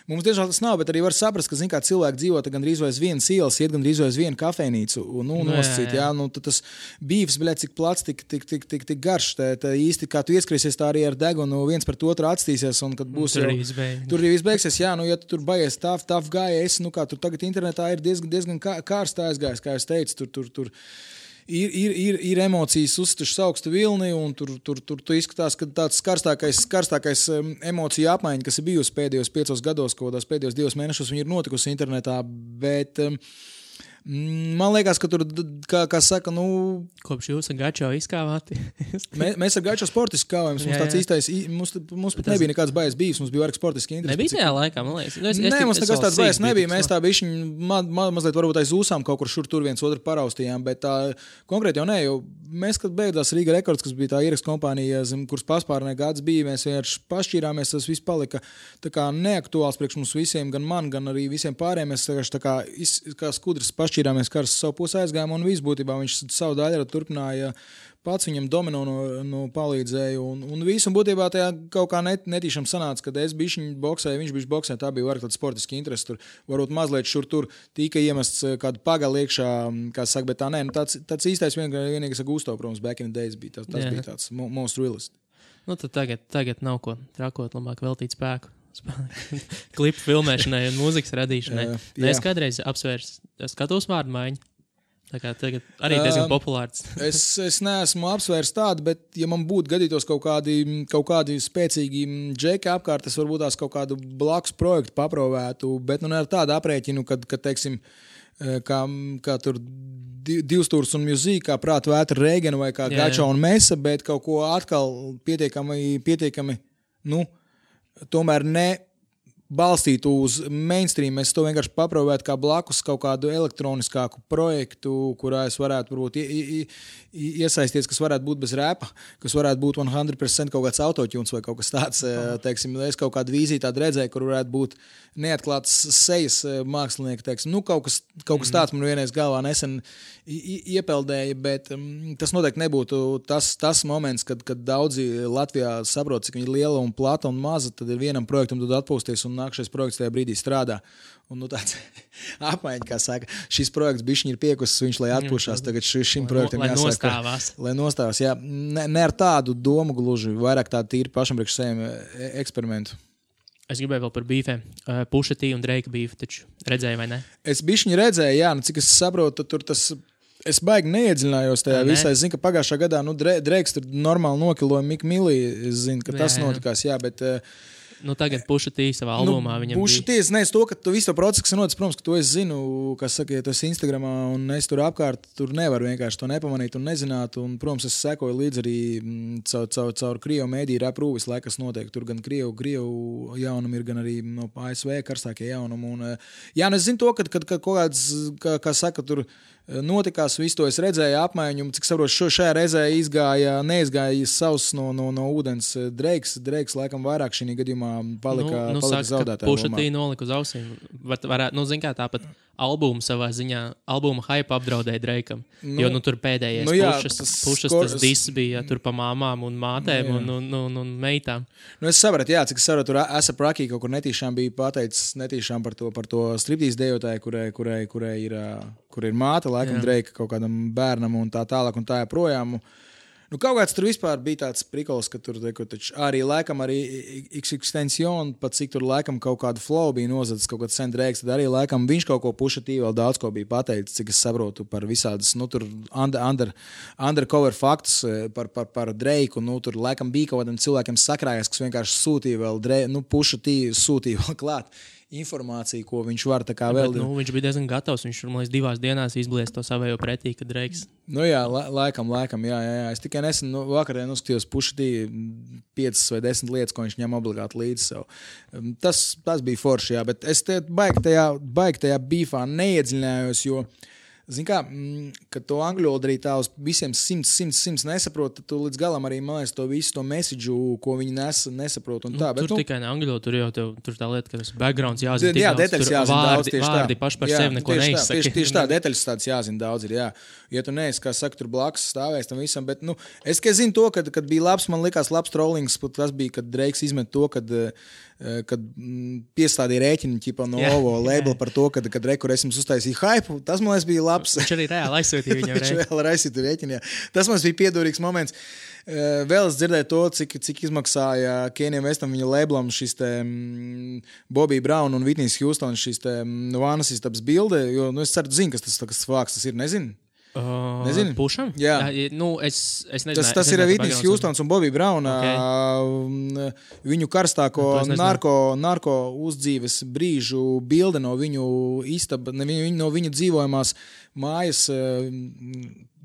Mums tiešām tas nav, bet arī var saprast, ka kā, cilvēki dzīvo gandrīz vai vienas ielas, iet gandrīz vai vienu kafejnīcu un nu, nu nosacīt. Jā, jā. Nu, tas bijis, cik plats, tik, tik, tik, tik, tik garš. Tā, tā īsti kā tu ieskriesies, tā arī ar degunu viens pret otru atstīsies. Un, būs, tur, jau, izbeig. tur arī viss beigsies. Jā, nu, ja tu tur baigies tāf, tāf gājies, nu kā tur tagad internetā ir diezgan, diezgan kārstā aizgājis, kā es teicu. Tur, tur, tur, ir, ir, ir, ir emocijas uztušas augstu vilni, un tur, tur, tur, tur izskatās, ka tāds karstākais, karstākais emociju apmaiņa, kas ir bijusi pēdējos piecos gados, kaut kādos pēdējos divos mēnešos, ir notikusi internetā. Bet, um, man liekas, ka tur, kā, kā saka, nu. Kopš jūs ar Gačo izkāvāti. mēs, mēs ar Gačo sportiski kāvājam. Mums jā, jā. tāds īstais, mums, mums pat tas... nebija nekāds bailes bijis. Mums bija arī sportiski interesi. Nebija tajā laikā, man liekas. Nu, es, Nē, mums nekas tāds bailes nebija. Mēs tā bišķiņ, ma, ma, mazliet varbūt aiz ūsām kaut kur šur tur viens otru paraustījām, bet tā konkrēti jau nē, jo mēs, kad beidzās Rīga rekords, kas bija tā ierakstu kompānija, zem kuras paspārnē gads bija, mēs vienkārši pašķīrāmies, tas viss palika tā kā neaktuāls priekš mums visiem, gan man, gan arī visiem pārējiem. Mēs tā kā, kā skudras pašķīrāmies pašķīrāmies, karas savu pusi aizgājām, un viss būtībā viņš savu daļu turpināja. Pats viņam domino no, no palīdzēja, un, un visu un būtībā tajā kaut kā net, netīšām sanāca, kad es biju boxē, viņš bija boxē. Tā bija arī tāda sportiska interese. Tur varbūt mazliet šur tur tika iemests eh, kāda pagala iekšā, kā saka, bet tā nē, nu, tāds, tāds īstais vien, vienīgais Gusto, protams, back in the days bija. Tas, tas Jā. bija tāds monstru realists. Nu, tad tagad, tagad nav ko trakot, labāk veltīt spēku. klipu filmēšanai un mūzikas radīšanai. Uh, es kādreiz apsvēru skatos vārdu maiņu. Tā kā tagad arī diezgan Um, populārs. Es, es neesmu apsvērs tādu, bet, ja man būtu gadītos kaut kādi, kaut kādi spēcīgi džeki apkārt, es varbūt tās kaut kādu blakus projektu paprovētu, bet nu, ar tādu aprēķinu, kad, kad teiksim, eh, kā, kā tur di- divstūrs un mūzika, kā prāta vētra Reigana vai kā. Gača un Mesa, bet kaut ko atkal pietiekami, pietiekami nu, tomēr ne balstītu uz mainstream. Es to vienkārši paprovētu kā blakus kaut kādu elektroniskāku projektu, kurā es varētu varbūt, ie, ie, ie, iesaistīties, kas varētu būt bez rēpa, kas varētu būt 100% kaut kāds autotune vai kaut kas tāds. eh, Teiksim, es kaut kādu vīziju tādu redzēju, kur varētu būt neatklāts sejas eh, mākslinieki. Teiksim, nu, kaut, kas, kaut kas tāds man vienreiz galvā nesen iepeldēja, bet um, tas noteikti nebūtu tas, tas moments, kad, kad daudzi Latvijā saprot, cik viņa ir liela un plata un maza. Tad ir vienam projektam atpūsties un nākamais projekts tajā brīdī strādā. Un, nu, tāds apmaiņa, kā saka, šis projekts bija piekusis, viņš lai atpūšās. Tagad ši- šim projektam lai jāsaka, nostāvās. Lai nostāvās, jā. Ne, ne ar tādu domu gluži, vairāk tādu tīri pašam priekš saviem e, eksperimentu. Es gribēju vēl par beefiem. Uh, Pušetī un Dreika beefu taču redzēju, vai ne? Es bišķiņu redzēju, jā, nu, cik es saprotu, tur tas. Es baigi neiedziļinājos tajā ne? visā. Es zinu, ka pagājušā gadā nu, Dre- Dreiks tur normāli nokiloja Miku Milī. Es zinu, ka Jā, tas jā. notikās, jā, bet. eh, Nu, tagad Pušetī savā albumā viņam Būšu bija. tiesa, nezinu, to, ka tu visu to procesu, kas noticis, protams, ka to es zinu, kas saka, ja tu esi Instagramā un es tur apkārt, tur nevar vienkārši to nepamanīt un nezināt. Un, protams, es sekoju līdzi arī mm, caur, caur, caur Krievu mēdīju reprūvis, lai kas notiek. Tur gan Krievu, Krievu jaunumi ir, gan arī no ASV karstākie jaunumi. Un, eh, jā, nu es zinu to, ka, kad, kad kaut kāds, kā, kā saka, tur notikās, visu to es redzēju apmaiņu. Cik saprotu, šajā reizē izgāja, neizgāja savs no, no, no ūdens eh, Dreiks. Dreiks laikam vairāk šī gadījumā palika, nu, nu, palika saka, ka zaudētāja. lomā. Pušetī nolika uz ausīm. Var, varētu, nu, zin kā tāpat albumu savā ziņā, albuma hype apdraudēja Dreikam. Nu, Nu, jo, nu, tur pēdējais nu jā, pušas, tas pušas skor- tas dis bija, ja, tur pa māmām un mātēm Jā. un, un, un, un meitām. Nu, es sapratu, jā, cik es saprotu, tur Asa Prakī kaut kur netīšām bija pateicis netīšām par to, par to striptīs dejotāju, kurai, kurai, kurai ir, kur ir māte, laikam, dreika kaut kādam bērnam un tā tālāk un tā joprojām. Nu, kaut kāds tur vispār bija tāds prikols, ka tur taču arī laikam arī XXtension, pat cik tur laikam kaut kādu flow bija nozadzis, kaut kāds sen drēks, tad arī laikam viņš kaut ko pušatīvi vēl daudz ko bija pateicis, cik es saprotu par visādas, nu, tur under, under, undercover faktus eh, par, par, par Dreiku, nu, tur laikam bija kaut kādiem cilvēkiem sakrājās, kas vienkārši sūtīja vēl, Dre, nu, pušatīvi sūtīja vēl klāt informāciju, ko viņš var tā kā vēl. Bet, nu, viņš bija diezgan gatavs. Viņš man liekas, divās dienās izblies to savējo pretī, kad Dreiks. Nu, jā, la, laikam, laikam, jā, jā, jā. Es tikai nesen, nu, vakarā noskatījos pušķi piecas vai desmit lietas, ko viņš ņem obligāti līdzi sev. Um, Tas, tas bija forši, jā, bet es te baigi tajā, baigi tajā bīfā neiedziļinājos, jo, zin kā, mm, kad to angļu valodu arī tā uz visiem simts, simts, simts nesaprot, tad tu līdz galam arī, liekas, to visu to mēsīģu, ko viņi nes, nesaprot. Nu, tā, tur bet, nu, tikai angļu, tur jau tev, tur tā lieta, ka tas backgrounds jāzina. Jā, detaļas tur jāzina vārdi, daudz. Tieši vārdi tā. paši par Jā, sevi neko tieši tā, neizsaka. Tieši, tieši tā, detaļas tādas jāzina daudz. Ir, jā. Ja tu neesi, kā saka, tur blakus stāvēs tam visam, bet nu, es tikai zinu to, kad, kad bija labs, man likās labs trollings, tas bija, kad Dreiks izmet to, kad, eh, kad mm, piestādīja rēķinu ķipa no Jā, OVO labela par to, kad, kad Rekur es jums uztaisīju hype. Tas man liekas bija labs. Viņš arī reāli aizsūtīja viņam vēl raisīja rēķinu. jā. Tas mums bija piedurīgs moments. Eh, Vēl es dzirdēju to, cik, cik izmaksāja Kenijam Vestam viņa lablam šis te mm, Bobija Brauna un Vitnijas Hjūstons šis te mm, Vānas istabas bilde, jo nu, es ceru, zini, kas tas, kas vāks tas ir, nezinu. Uh, Nezini? Pušam? Jā. nu, es, es nezinu. Tas, tas ir Vitnijas Hjūstons un Bobija Brauna. Okay. Viņu karstāko Nu, es nezināju. narko, narko uzdzīves brīžu bilde no viņu istabas, ne viņu, no viņu dzīvojamās mājas.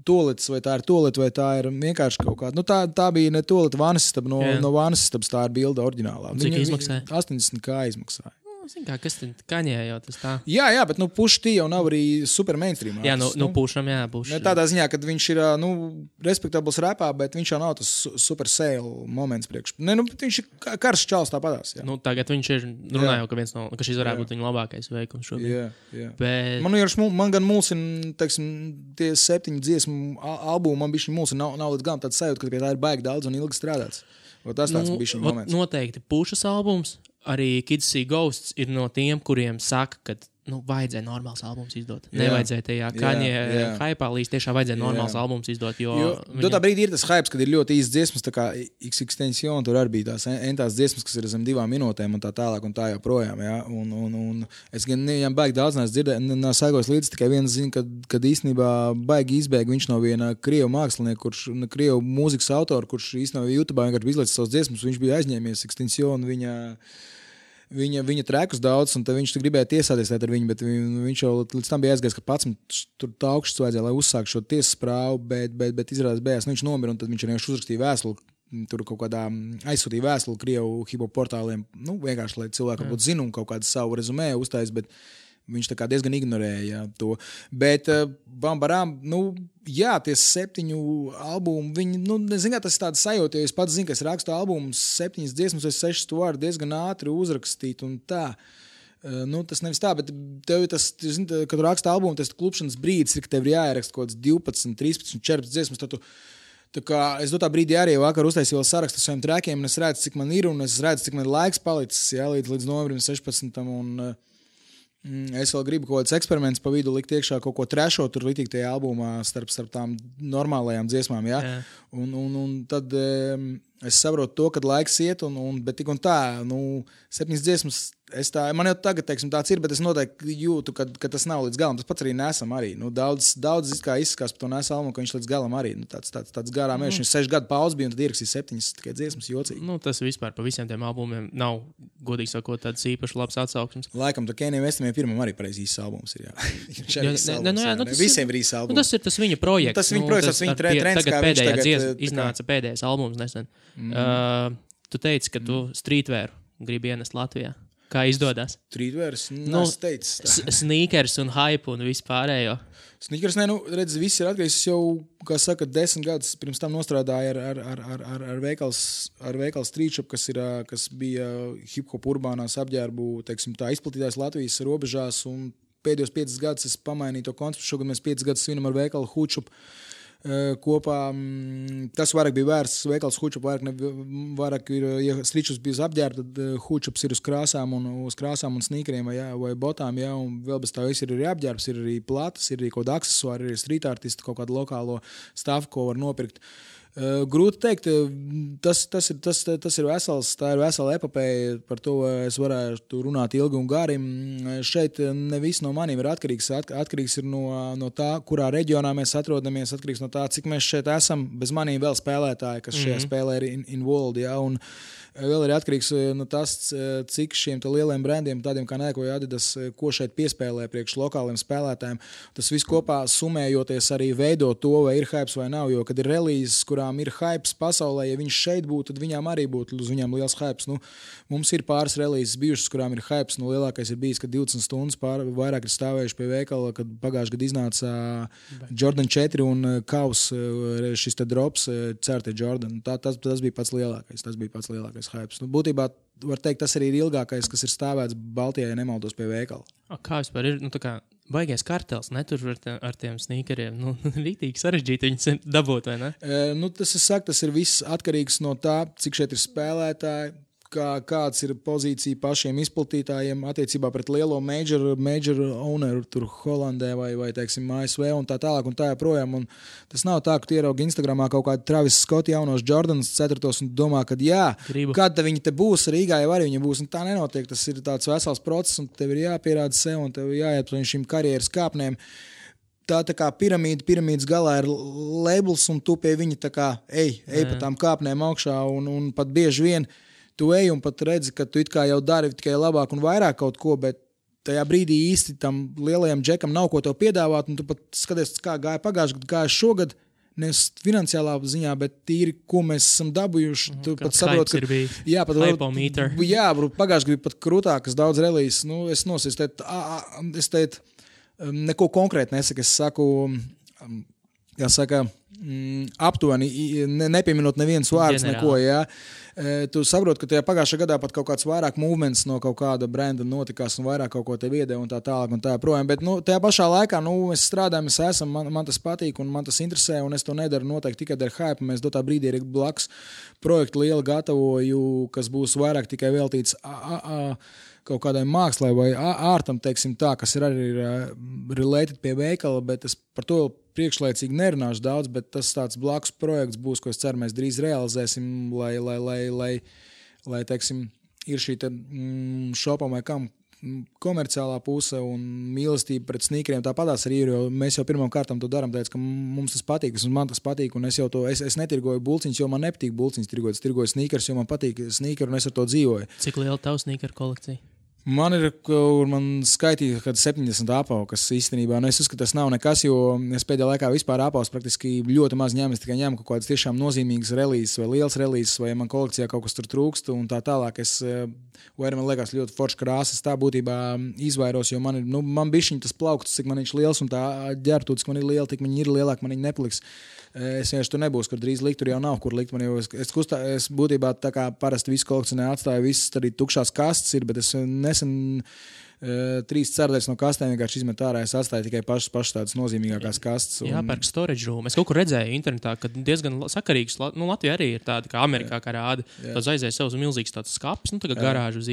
Tolets, vai tā ir toleta, vai tā ir vienkārši kaut kāda. Nu, tā, tā bija ne toleta, vānas istaba. No, Jā. no vānas istabas tā ir bilde oriģinālā. Cik Viņa- izmaksāja? 80 kā izmaksāja. Nu, kā, kas tad kaņē jau tas tā? Jā, jā, bet nu, pušķi jau nav arī super mainstream. Jā, nu, artists, nu pušam, jā, Ne pušam. tādā ziņā, ka viņš ir nu, respektabls rapā, bet viņš jau nav tas su- super sale moments priekš. Ne, nu, viņš ir karsts čels tāpatās. Nu, tagad viņš ir runājot, ka, no, ka šis varētu Jā. būt viņa labākais veikums šobrīd. Jā, jā. Bet, Man, ir, man gan mulsina, teiksim, tie septiņi dziesmu al- albumi, man bija šī mulsina, nav, nav līdz galam tāds sajūta, ka pie tā ir baigi daudz un ilgi strādāts. O, tas tāds nu, bija vot moments. noteikti pušas albums, arī Kids See Ghosts ir no tiem, kuriem saka, ka nu, vajadzēja normāls albums izdot. Jā. Nevajadzēja tajā Jā, kaņē, jā. hypā līdz tiešām vajadzēja normāls Jā. albums izdot. Jo, Jo, viņa- Dotā brīdī ir tas hype, kad ir ļoti īsts dziesmas, tā kā X-Extension, tur arī bija tās en- entās dziesmas, kas ir zem divām minūtēm un tā tālāk un tā joprojām. Ja? Un, un, un es gan viņam baigi daudz neesmu dzirdējis, saigojis līdzi, tikai viens zina, kad, kad īstenībā baigi izbēga viņš no viena krievu mākslinieka, kurš, nu, krievu mūzikas autora, kurš īstenībā YouTube vienkārši izlaists savas dziesmas, viņš bija aizņēmies Extension viņa. Viņa, viņa trekus daudz, un viņš gribēja tiesāties ar viņu, bet vi- viņš jau līdz tam bija aizgājis, ka pats tur tā augsts vajadzēja, lai uzsāktu šo tiesas prāvu, bet, bet, bet izrādās beigās nu, viņš nomira, un tad viņš vienkārši uzrakstīja vēstuli. Tur kaut kādā mm, aizsūtīja vēstuli Krievu hipo portāliem. Nu, vienkārši, lai cilvēki zinātu un kaut kādu savu rezumē uztaisītu, bet viņš diezgan ignorēja to. Bet uh, Bambarām, nu, jā, tie septiņu albumi, viņi, nu, nezinu, tas ir tāds sajūta, jo es pats zinu, ka es rakstu albumus, septiņas dziesmas, vai sešas to varu diezgan ātri uzrakstīt un tā. Uh, Nu, tas nevis tā, bet tev ir tas, zini, kad tu raksti albumu, tas klupšanas brīdis ir, ka tev ir jāieraksta kaut kāds 12, 13, 14 dziesmas. tad Tu, kā es to tā brīdī arī vakar uztaisīju sarakstu ar saviem trēkiem, un es redzu, cik man ir, un es redzu, cik man ir laiks palicis jā, līdz, līdz novembrim 16. Un, Mm, Es vēl gribu kaut kādus eksperimentus pa vidu likt iekšā, kaut ko trešo tur likt tajā albumā starp, starp tām normālajām dziesmām. Ja? Jā. Un, un, un tad um, es saprotu to, ka laiks iet, un, un, bet tik un tā, nu, septiņas dziesmas. Es tā, man jau tagad teiksim, tāds ir, bet es noteikti jūtu, ka, ka tas nav līdz galam. Tas pats arī nesam. Arī. Nu, daudz, daudz izskatās par to nesu albumu, ka viņš līdz galam arī nu, tāds, tāds, tāds garām ir. Viņš sešu gadu pauze bija un tad ierakstīja septiņas tikai dziesmas, jocīgi. Nu, tas vispār par visiem tiem albumiem nav, godīgi sakot, tāds īpaši labs atsauksmes. Laikam, tā Kenijam Vestamiem pirmam arī pareizi īsts albums ir. Jā. Arī Jā, ne- albums, ne, nu jā, jā, nu tas Visiem ir īsts Nu, albums. tas ir tas viņa projekts. Tas viņa nu, projekts, tas viņa trends, kā pēdējā tagad, dzies, tā kā- Mhm. iznāca pēdējais albums nesen. Mm. Uh, tu teici, ka tu streetwear gribi ienest Latvijā. Kā izdodas? Trīsvērts, Nu. Sneakers un hype un vispārējo. Snikers, nē, nu, redz, viss ir atkarīgs. Es jau, kā saka, desmit gadus pirms tam strādāju ar, ar, ar, ar, ar, ar veikals, ar veikals Streetshop, kas, ir, kas bija hip hop urbānās apģērbu, teiksim, tā izplatītājs Latvijas robežās. Pēdējos piecus gadus es pamainīju to konceptu. Šogad mēs piecus gadus svinam ar veikalu Hučupu. Kopā mm, tas vairāk bija vērsts veikals Hučup, vairāk, ne, vairāk ir, ja Strīčus bija uz apģērba, tad Hučups ir uz krāsām un, uz krāsām un snīkeriem vai, jā, vai botām, jā, un vēl bez tā viss ir arī apģērbs, ir arī platas, ir arī kaut kāda aksesuāri, ir arī street artisti, kaut kādu lokālo stāvu, ko var nopirkt. Uh, grūti pateikt, tas, tas, ir, tas, tas ir vesels, tā ir vesela epopeja. Par to es varētu runāt ilgi un gari. Mm, Šeit ne viss no maniem ir atkarīgs. At, atkarīgs ir no, no tā, kurā reģionā mēs atrodamies, atkarīgs no tā, cik mēs šeit esam. Bez maniem vēl spēlētāji, kas šajā mm -hmm. spēlē ir in, involved. Ja, un, Vēl ir atkarīgs no tas, cik šiem lieliem brandiem, tādiem kā Nēko Adidas, ko šeit piespēlē priekš lokāliem spēlētājiem. Tas viss kopā summējoties arī veido to, vai ir hype vai nav. Jo, kad ir relīzes, kurām ir hype pasaulē, ja viņš šeit būtu, tad viņām arī būtu uz viņiem liels hype. Nu, mums ir pāris relīzes bijušas, kurām ir hype. Nu, lielākais ir bijis, ka 20 stundas pār, vairāk ir stāvējuši pie veikala, kad pagājušajā gadā iznāca Jordan 4 un Kaus šis drops, certi Jordan. Tā, tas, tas bija pats lielākais. Tas bija pats lielākais hype. Nu, būtībā var teikt, tas arī ir ilgākais, kas ir stāvēts Baltijā, ja nemaldos pie veikala. A, Kā vispār ir? Nu, kā baigais kartels, ne tur ar, te, ar tiem sneakeriem. Nu, rītīgi sarežģīti viņus dabūt, vai ne? E, nu, tas, saku, tas ir viss atkarīgs no tā, cik šeit ir spēlētāji. Kā, kāds ir pozīcija pašiem izplatītājiem attiecībā pret lielo major, major owneru, tur Holandē vai, vai teiksim, ASV un tā tālāk. Un tā joprojām. Un tas nav tā, ka ieraugi Instagramā kaut kādu Travis Scott jaunos Jordans 4. un domā, ka jā, Gribu. kad viņi te būs, Rīgā jau arī viņi būs. Un tā nenotiek. Tas ir tāds vesels process, un tev ir jāpierāda sev, un tev jāiet pa šīm karjeras kāpnēm tā, tā kā piramīda, piramīdas galā ir labels, un tu pie viņa tā kā ej, ej pa tām kāpnēm augšā, un, un pat bieži vien tu ej un pat redzi, ka tu kā jau dari tikai labāk un vairāk kaut ko, bet tajā brīdī īsti tam lielajam džekam nav ko piedāvāt, tu pat skaties, kā gāja pagājušajā gadā, kā šogad. Nevis finansiālā ziņā, bet tīri, ko mēs esam dabūjuši. Tu Kāds pat saproti, ka bijis. Jā, pat Hypometer. Jā, pagājušajā gadā bija pat krūtākas daudz relīzes. Nu, es nosis, es teicu, um, neko konkrēti nesaku. Es saku, um, kā saka, mm, aptuveni, nepieminot nevienas vārdas, neko. Jā. E, Tu saproti, ka tajā pagājušajā gadā pat kaut kāds vairāk movements no kaut kāda brenda notikās, un vairāk kaut ko te viedē, un tā tālāk. Un tā projām. Bet nu, tajā pašā laikā nu, mēs strādājam, mēs esam, man, man tas patīk, un man tas interesē, un es to nedaru noteikti tikai dēļ hype. Mēs dotā brīdī arī blakus projektu lielu gatavoju, kas būs vairāk tikai veltīts. A, a, a, kaut kādai mākslai vai ārtam, teiksim, tā, kas ir arī ir, related pie veikala, bet es par to priekšlaicīgi nerunāšu daudz, bet tas tāds blakus projekts būs, ko es ceru, mēs drīz realizēsim, lai, lai, lai, lai, lai teiksim, ir šī mm, šopam vai kam. mm, Komerciālā puse un mīlestība pret sneakeriem tāpatās arī ir. Mēs jau pirmām kārtām to darām, tāpēc, ka mums tas patīk, un man tas patīk. Es jau to es, es netirgoju bulciņus, jo man nepatīk bulciņus tirgot. Es tirgoju sneakers, jo man patīk sneakers, un es ar to dzīvoju. Cik liela tavs sneaker kolekcija? Man ir, kur man skaitīja, kad 70 apelsīnu, kas īstenībā, nu, es uzskatu, tas nav nekas, jo es pēdējā laikā vispār apelsīnu praktiski ļoti maz ņēmu. Es tikai ņēmu kaut kādas tiešām nozīmīgas relīzes vai liels relīzes, vai man kolekcijā kaut kas tur trūkst un tā tālāk. Es, eh, vai arī man liekas ļoti foršs krāsas, tā būtībā izvairos, jo man ir, nu, man bišķiņ tas plaukts, cik man viņš liels un tā ģērbtūds, cik man ir liela, tik viņi ir lielāki, man viņi nepaliks. Eh, Es vienkārši tur nebūšu, kur drīz likt, tur jau nav kur likt. Man jau es, es, kustā, es būtībā tā kā parasti visu kolekcionē atstāju, visas arī tukšās kastes ir, bet es nesen trīs cerdas no kastēm vienkārši izmet ārā. Es atstāju tikai pašas, pašas tādas nozīmīgākās kastes. Jā, pērk storage room. Es kaut kur redzēju internetā, ka diezgan sakarīgs. Nu, Latvija arī ir tāda, kā Amerikā, kā rāda. Tas aizies sev uz milzīgs tāds skats, nu, tā kā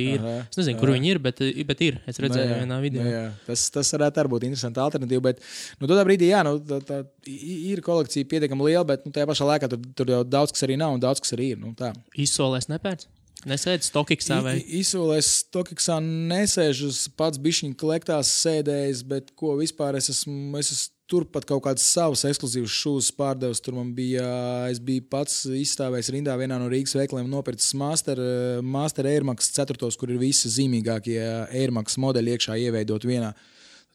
īri. Aha, Es nezinu, kur aha. viņi ir, bet, bet ir. Es redzēju Nu, jā, vienā video. nu, jā. Tas, tas varētu arī būt interesanti alternatīva. Bet nu, tādā brīdī, jā, nu, tā, tā ir kolekcija pietiekami liela, bet nu, tajā pašā laikā tur, tur jau daudz kas arī nav un daudz kas arī ir. Nu, tā. Izsolēs nepērts. Nesēdz Stokiksā vai Izsolēs Tokiksā nesēžu pats bišķiņu klektās sēdējis, bet ko vispār es esmu, es esmu turpat kaut kādas savas ekskluzīvas šūnas pārdevis. Tur man bija, es biju pats izstāvējis rindā vienā no Rīgas veikaliem, nopircis Master, Master Airmax 4, kur ir visi zīmīgākie Airmax modeļi iekšā ieveidot vienā.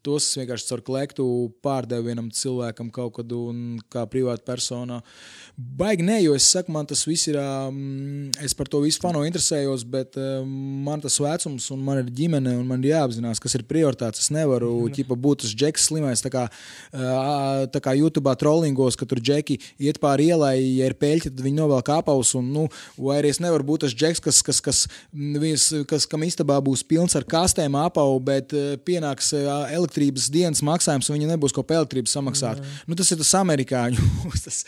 Tos es vienkārši caur klektu pārdevu vienam cilvēkam kaut kad, un kā privāta persona. Baigi nē, jo es saku, man tas viss ir. Um, es par to visu fanu interesējos, bet man tas vecums, un man ir ģimene, un man ir jāapzinās, kas ir prioritāts. Es nevaru ķipa, būt tas džeks slimais, tā kā, tā kā YouTube trollingos, ka tur džeki iet pāri ielai, ja ir peļķi, tad viņi novelk apavus. Un, nu, vai arī es nevaru būt tas džeks, kas, kas, kas, kas, kas kam istabā būs pilns ar kastēm apavu, bet pienāks uh, elektrības dienas maksājums, un viņi nebūs ko par elektrību samaksāt. Mm. Nu, tas ir tas amerikāņu tas,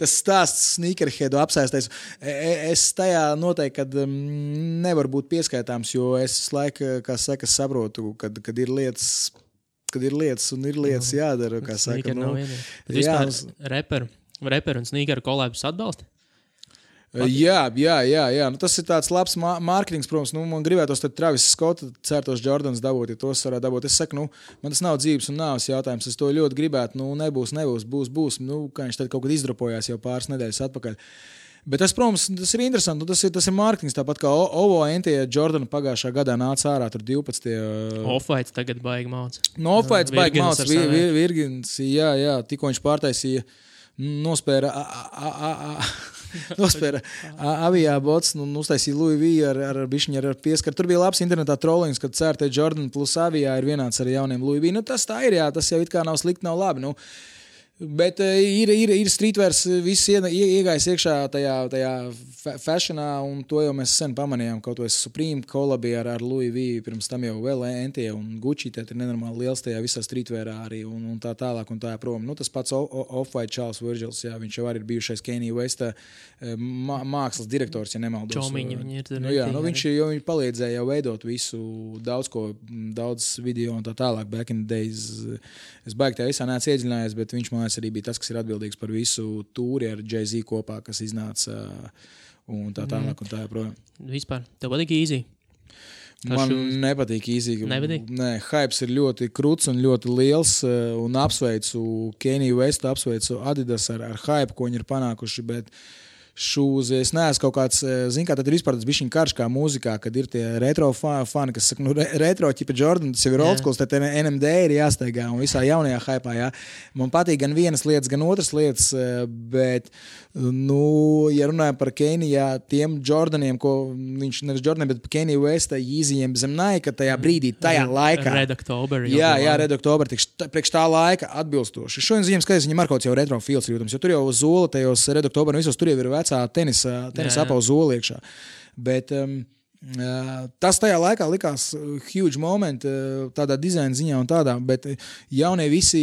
tas stāsts, sneakerheadu apsēstais. E- e- Es tajā noteikti um, nevaru būt pieskaitāms, jo es visu laiku, kā saka, saprotu, kad, kad ir lietas. Kad ir lietas un ir lietas jādara, kā saka, sneaker nu, jā, Vispār reperu, reperu un sneakeru kolēbus atbalsta. Jā, jā, jā, jā. Nu, tas ir tāds labs mā- mārketings, protams. Nu, man gribētos tad Travis Skotta cērtos Jordans dabūt, ja tos varētu dabūt. Es saku, nu, man tas nav dzīves un nāves jautājums. Es to ļoti gribētu. Nu, nebūs, nebūs, būs, būs. Nu, kā viņš tad kaut kad izdropojās jau pāris nedēļas atpakaļ. Bet tas, protams, tas ir interesanti. Nu, tas ir, tas ir mārketings. Tāpat kā Ovo Entie Jordana pagājušā gadā nāca ārā tur 12. uh, Off-white tagad baigi mācīt. No Ofaits baigi Virgins mācīt. ar saviem. Vir, Virgins, jā, jā, tikko viņš pārtaisīja. Nospēra, a, a, a, a, nospēra aviābots un uztaisīja Louis V. ar, ar, bišķiņu ar, ar pieskaru. Tur bija labs internetā trollings, kad cērtē Jordan plus avijā ir vienāds ar jauniem Louis V. Nu, tas tā ir, jā, tas jau it kā nav slikti, nav labi. Nu, Bet uh, ir, ir, ir streetwears, viss ie- ie- iegājis iekšā tajā, tajā fa- fashionā, un to jau mēs sen pamanījām. Kaut vai Supreme kolabija ar, ar Louis V. pirms tam jau vēl NT un Gucci. Tad ir nenormāli liels tajā visā streetwearā arī un, un tā tālāk. Un tā prom. Nu, tas pats Off-White Charles Virgils, jā, viņš jau arī ir bijušais Kenija Westa eh, mā, mākslas direktors, ja nemaldos. Čomiņi viņi ir Nu, jā, nu, viņš, jo, viņš palīdzēja jau veidot visu, daudz ko, daudz video un tā tālāk. Back in the days, es baigi tajā visā neesmu iedziļinājies, bet viņš man liekas arī bija tas, kas ir atbildīgs par visu tūri ar Jay-Z kopā, kas iznāca un tā tālāk. Un tā joprojām. Vispār. Tev patīk īzī. Man šūs? nepatīk īzīgi. Nepatīk? Nē, hypes ir ļoti krūts un ļoti liels. eh, Un apsveicu Keniju Vestu, apsveicu Adidas ar, ar hype, ko viņi ir panākuši. Bet šūzi. Es neesmu kaut kāds, zinu, kā tad ir vispār tas bišķiņ karš kā mūzikā, kad ir tie retro fa- fani, kas saka, nu, re- retro ķipa Jordan, tas jau ir old school, tad NMD ir jāsteigā un visā jaunajā hypā, jā. Man patīk gan vienas lietas, gan otras lietas, eh, bet, nu, ja runājam par Keniju, jā, tiem Jordaniem, ko viņš nevis Jordaniem, bet Keniju Westa īzijiem zem naika tajā brīdī, tajā laikā. Red October. Jā, jā. Red October, priekš tā laika atbilstoši. Šodien ziņām skaidrs, viņam ar kaut jau retro fields jūtams, jo tur jau uz zola, tajos Red October visos tur jau ir vecā tenisa, tenisa Jā, jā. apau zola iekšā. Bet um, tas tajā laikā likās uh, huge moment, uh, tādā dizaina ziņā un tādā, bet uh, jaunie visi,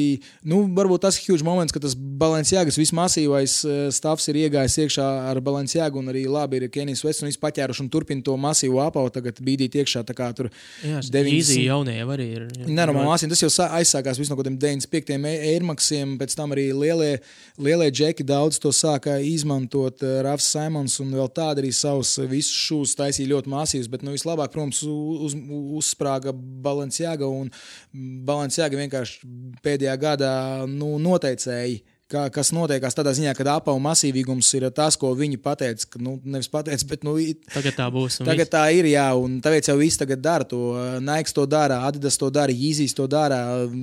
nu, varbūt tas ir huge moments, ka tas Balenciagas vismasīvais stāvs ir iegājis iekšā ar Balenciagu un arī labi ir Kenijs Vests un viss paķēruši un turpina to masīvu apau tagad bīdīt iekšā, tā kā tur Jā, 90. Easy jaunie jau arī ir. Nenormāli māsīm. Tas jau sā- aizsākās visu no kaut kādiem 95. airmaksiem, pēc tam arī lielie, lielie džeki daudz to sāka izmantot. Rafs Simons un vēl tādi arī savus visus šūs taisīja ļoti māsīvus, bet nu, vislabāk, protams, uz, uz, uzsprāga Balenciaga Balenciaga vienkārši pēdējā gadā nu, noteicēji. Kā, kas notiekās tādā ziņā, ka apavu masīvīgums ir tas, ko viņi pateica. Ka, nu, nevis pateica, bet nu, Tagad tā būs. Tagad viss. tā ir, jā, un tāpēc jau viss tagad dara to. Nike to dara, Adidas to dara, Yeezys to dara,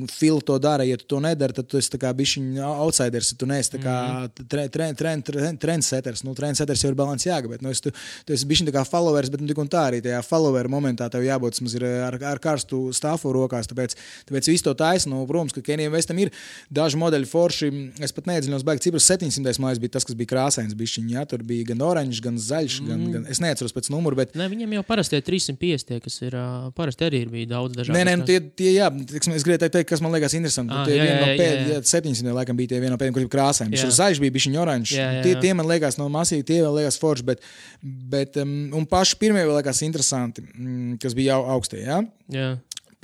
Phil to dara. Ja tu to nedari, tad tu esi tā kā bišķiņ outsiders, ja tu neesi tā kā tre- tre- tre- tre- trendsetters. Nu, trendsetters jau ir Balenciaga, bet nu, es, tu, tu esi bišķiņ tā kā followers, bet nu, tik un tā arī tajā follower momentā tev jābūt vismaz ir ar, ar karstu stāfu rokās. Tāpēc, tāpēc viss to taisa. Nu, protams, ka Kenijam Vestam ir daži modeļi forši. Es pat neiedziļinos, baigi cipras 700. mājas bija tas, kas bija krāsains. Bišķiņ, jā, tur bija gan oranžs, gan zaļš, mm. gan, gan es neatceros pēc numura, bet Ne, viņam jau parasti ir 350, tie, kas ir. Parasti arī ir bija daudz dažādu. Nē, nē, nu, tie, tie jā, tiksim, es gribēju teikt, kas man liekas interesanti. Ah, tie jā, viena no jā, jā, jā. 700 laikam bija tie viena no pēdējiem, kuriem krāsaini. Viņš Jā. ir zaļš, bija bišķiņš oranžs. Jā, jā, Tie, jā. tie man liekas no masīvi, tie vēl liekas forši, bet, bet um, un paši pirmie vēl liekas interesanti, mm, kas bija jau augstie. Ja? Jā,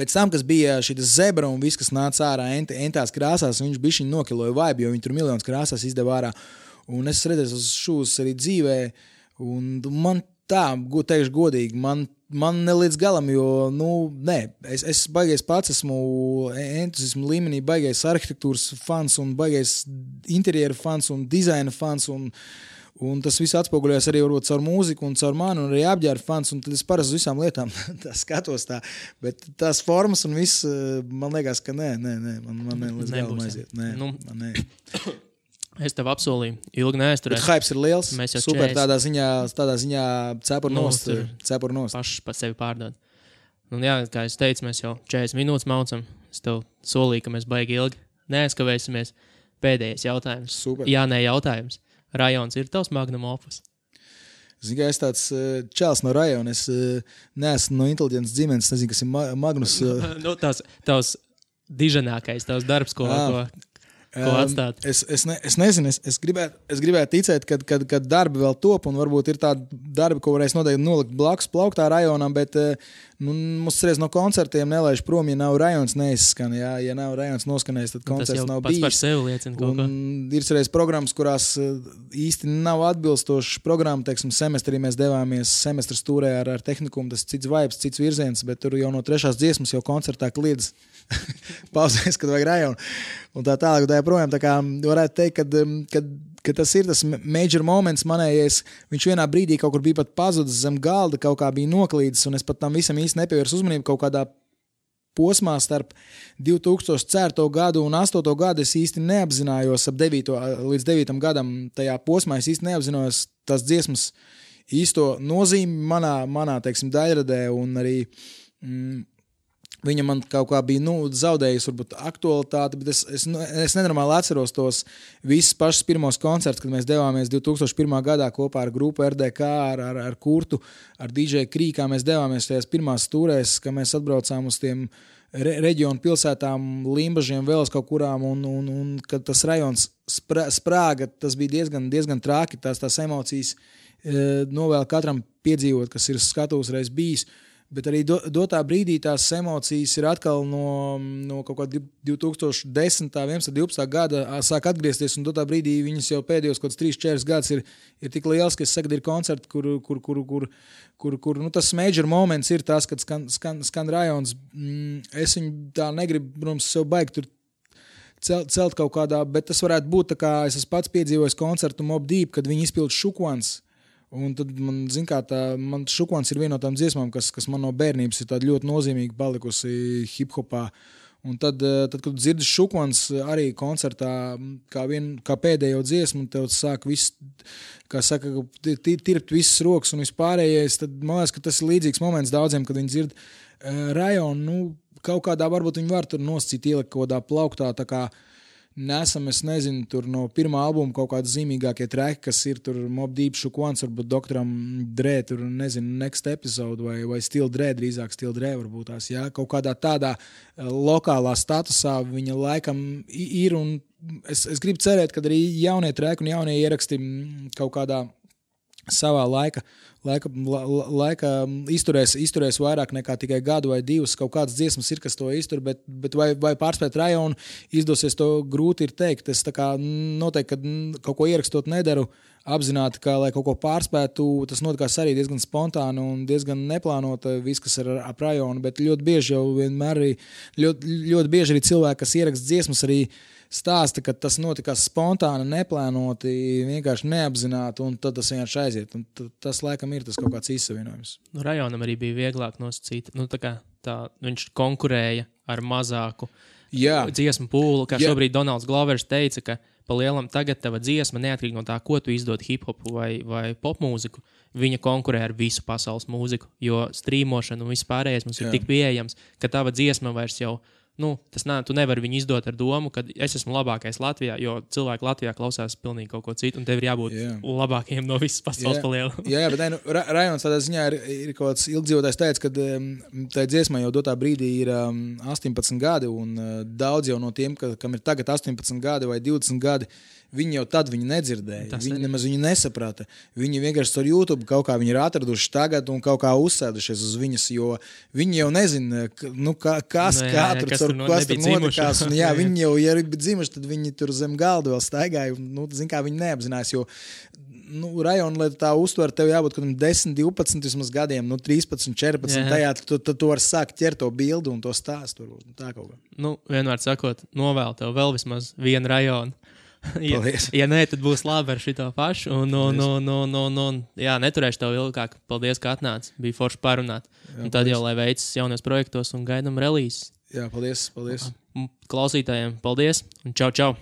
Pēc tam, kas bija šī zebra un viss, kas nāca ārā ent, entās krāsās, viņš bija nokiloja vibe, jo viņi tur miljonus krāsās izdeva ārā. Un es redzēju, uz šūs arī dzīvē, un man tā, teikšu godīgi, man, man ne līdz galam, jo, nu, nē, es, es baigais pats esmu entuziasma līmenī, baigais arhitektūras fans un baigais interjeru fans un dizaina fans. Un, Un tas viss atspoguļojas arī varbūt, caur mūziku, un caur mani, un arī apģērba fans. Tad es parasti uz visām lietām tā skatos. Tā. Bet tās formas un viss, eh, man liekas, ka nē, nē, nē man, man ne, līdz galam aiziet. Nē, Nu. man nē. es tev apsolīju, ilgi neaizturēšu. hypes ir liels. Mēs jau super 40. tādā ziņā, tādā ziņā cepur nost. Cepur nost. Paši pa sevi pārdod. Un, jā, kā jau teicu, mēs jau 40 minūtes maucam. Es tev solīju, ka mēs baigi ilgi neaizkavēsimies. Pēdējais jautājums. Super. Jā, nē, jautājums. Rajons ir tavs magnum opus. Zinu, es tāds eh, čels no rajona. Es eh, neesmu no inteliģents ģimenes. Es nezinu, kas ir ma- Magnus. nu, tavs, tavs diženākais, tavs darbs, ko, Ā. ko, ko Um, atstāt. Es, es, ne, es nezinu, es, es, gribētu, es gribētu ticēt, ka kad, kad darbi vēl top, un varbūt ir tādi darbi, ko varēs noteikti nolikt blakus plauktā rajonam, bet eh, nu, mums reiz no koncertiem nelaiž prom, ja nav rajons neizskan. Jā, ja nav rajons noskanējis, tad Tas koncerts jau nav pats par bijis. sevi liecina ir arī programmas, kurās eh, īsti nav atbilstošas programmas. Teiksim, semestrī mēs devāmies semestra stūrē ar, ar tehniku, tas cits vibes, cits virziens, bet tur jau no trešās dziesmas jau koncertā kliedz. Pauzēs, kad vajag rajonu. Un tā tālāk, tā joprojām. Tā kā varētu teikt, ka, ka, tas ir tas major moments manējais. Viņš vienā brīdī kaut kur bija pat pazudis zem galda, kaut kā bija noklīdis, un es pat tam visam īsti nepievērsu uzmanību kaut kādā posmā starp 2004. gadu un 2008. gadu es īsti neapzinājos, ap 9. līdz 9. gadam, tajā posmā es īsti neapzinājos tās dziesmas īsto nozīmi manā, manā teiksim, daļradē. Un arī mm, viņa man kaut kā bija nu, zaudējusi varbūt, aktualitāti, bet es, es, nu, es nenormāli atceros tos visus pašus pirmos koncertus, kad mēs devāmies 2001. gadā kopā ar grupu RDK, ar, ar, ar Kurtu, ar DJ Krīkā. Mēs devāmies tajās pirmās stūrēs, kad mēs atbraucām uz tiem re, reģionu pilsētām, Limbažiem, vēl kaut kurām, un, un, un kad tas rajons sprā, sprāga, tas bija diezgan, diezgan traki, tās, tās emocijas e, novēl katram piedzīvot, kas ir skatos reiz bijis. Bet arī do, dotā brīdī tās emocijas ir atkal no, no kaut kāda 2010, 11, 12 gada sāk atgriezties. Un dotā brīdī viņas jau pēdējos kaut kādus 3, 4 gadus ir, ir tik liels, ka es saku, ir koncerti, kur, kur, kur, kur, kur, kur nu, tas major moments ir tas, kad skan, skan, skan rajons. Mm, Es viņu tā negribu, protams, sev baigt celt, celt kaut kādā, bet tas varētu būt tā kā es pats piedzīvojis koncertu Mob Deep, kad viņi izpildīja šukvans. Un tad man, zin, kā, tā, man šukvans ir viena no tām dziesmām, kas, kas man no bērnības ir ļoti nozīmīga palikusi hip hopā. Un tad, eh, tad, kad dzirdi šukvans arī koncertā, kā, vien, kā pēdējo dziesmu, tev sāk viss, kā saka, tirpt visas rokas un vispārējais, tad man liekas, ka tas ir līdzīgs moments daudziem, kad viņi dzird uh, rajonu. Nu, kaut kādā varbūt viņi var tur noscīt, ielikt kaut kādā plauktā. Kā nesam, es nezinu, tur no pirmā albuma kaut kādi zīmīgākie treki, kas ir tur Mob Deep, Šukwans, varbūt Doktoram Drē, tur nezinu, Next Episode vai, vai Steel Drē, drīzāk Steel Drē varbūt tās, jā, kaut kādā tādā eh, lokālā statusā viņa laikam ir un es, es gribu cerēt, ka arī jaunie treki un jaunie ieraksti kaut kādā savā laika laika, la, laika izturēs, izturēs vairāk nekā tikai gadu vai divus. Kaut kādas dziesmas ir, kas to iztur, bet, bet vai, vai pārspēt rajonu izdosies, to grūti ir teikt. Es noteikti, ka kaut ko ierakstot nedaru. Apzināti, ka, lai kaut ko pārspētu, tas notikās arī diezgan spontāni un diezgan neplānoti. Viss, kas ir ap rajonu, bet ļoti bieži jau vienmēr arī, ļoti, ļoti bieži arī cilvēki, kas ieraksta dziesmas, arī stāsta, ka tas notikās spontāni, neplānoti, vienkārši neapzināti, un tad tas vienkārši aiziet. Un tas, laikam, ir tas kaut kāds izsavienojums. Nu, rajonam arī bija vieglāk nosacīt. Nu, tā kā, tā, viņš konkurēja ar mazāku Jā. dziesmu pūli. Kā Jā. šobrīd Donalds Glovers teica, ka pa lielam tagad tava dziesma, neatkarīgi no tā, ko tu izdod hip hopu vai, vai popmūziku, viņa konkurē ar visu pasaules mūziku. Jo strīmošana un viss pārējais mums Jā. ir tik pieejams, ka tava dziesma vairs jau nav nu, tas nē, tu nevari viņu izdot ar domu, ka es esmu labākais Latvijā, jo cilvēki Latvijā klausās pilnīgi kaut ko citu, un tev ir jābūt yeah. labākajiem no visas pasaules yeah. paliela. jā, jā, bet nu, ra Rajons tādā ziņā ir, ir kaut kāds ilgdzīvotājs teica, ka um, tā dziesma jau dotā brīdī ir um, 18 gadi, un uh, daudz jau no tiem, ka, kam ir tagad 18 gadi vai 20 gadi, uh, Viņi jau tad viņu nedzirdēja. Tas viņi arī. nemaz viņu nesaprata. Viņi vienkārši ar YouTube kaut kā viņi ir atraduši tagad un kaut kā uzsēdušies uz viņas, jo viņi jau nezina, nu, kā, kas, no, nu jā, jā, tur, kas tur, kas tur notikās. Un, jā, viņi jau, ja ir dzimuši, tad viņi tur zem galda vēl staigāja. Un, nu, zin, kā viņi neapzinās, jo nu, rajonu, lai tā uztvertu, tev jābūt kaut kādam 10, 12, vismaz gadiem, nu, 13, 14. Jā. Tajā tu, tu, tu vari sākt ķert to bildi un to stāstu. Tā kaut kā. Nu, vienmēr sakot, novēl tev vēl vismaz vienu rajonu ja, ja nē, tad būs labi ar šo pašu. Un, un, un, un, un, un, jā, neturēšu tev ilgāk. Paldies, ka atnāci. Bija forši parunāt. Jā, un tad paldies. jau lai veicas jaunos projektos un gaidām relīzes. Jā, paldies. paldies. Klausītājiem, paldies un čau, čau!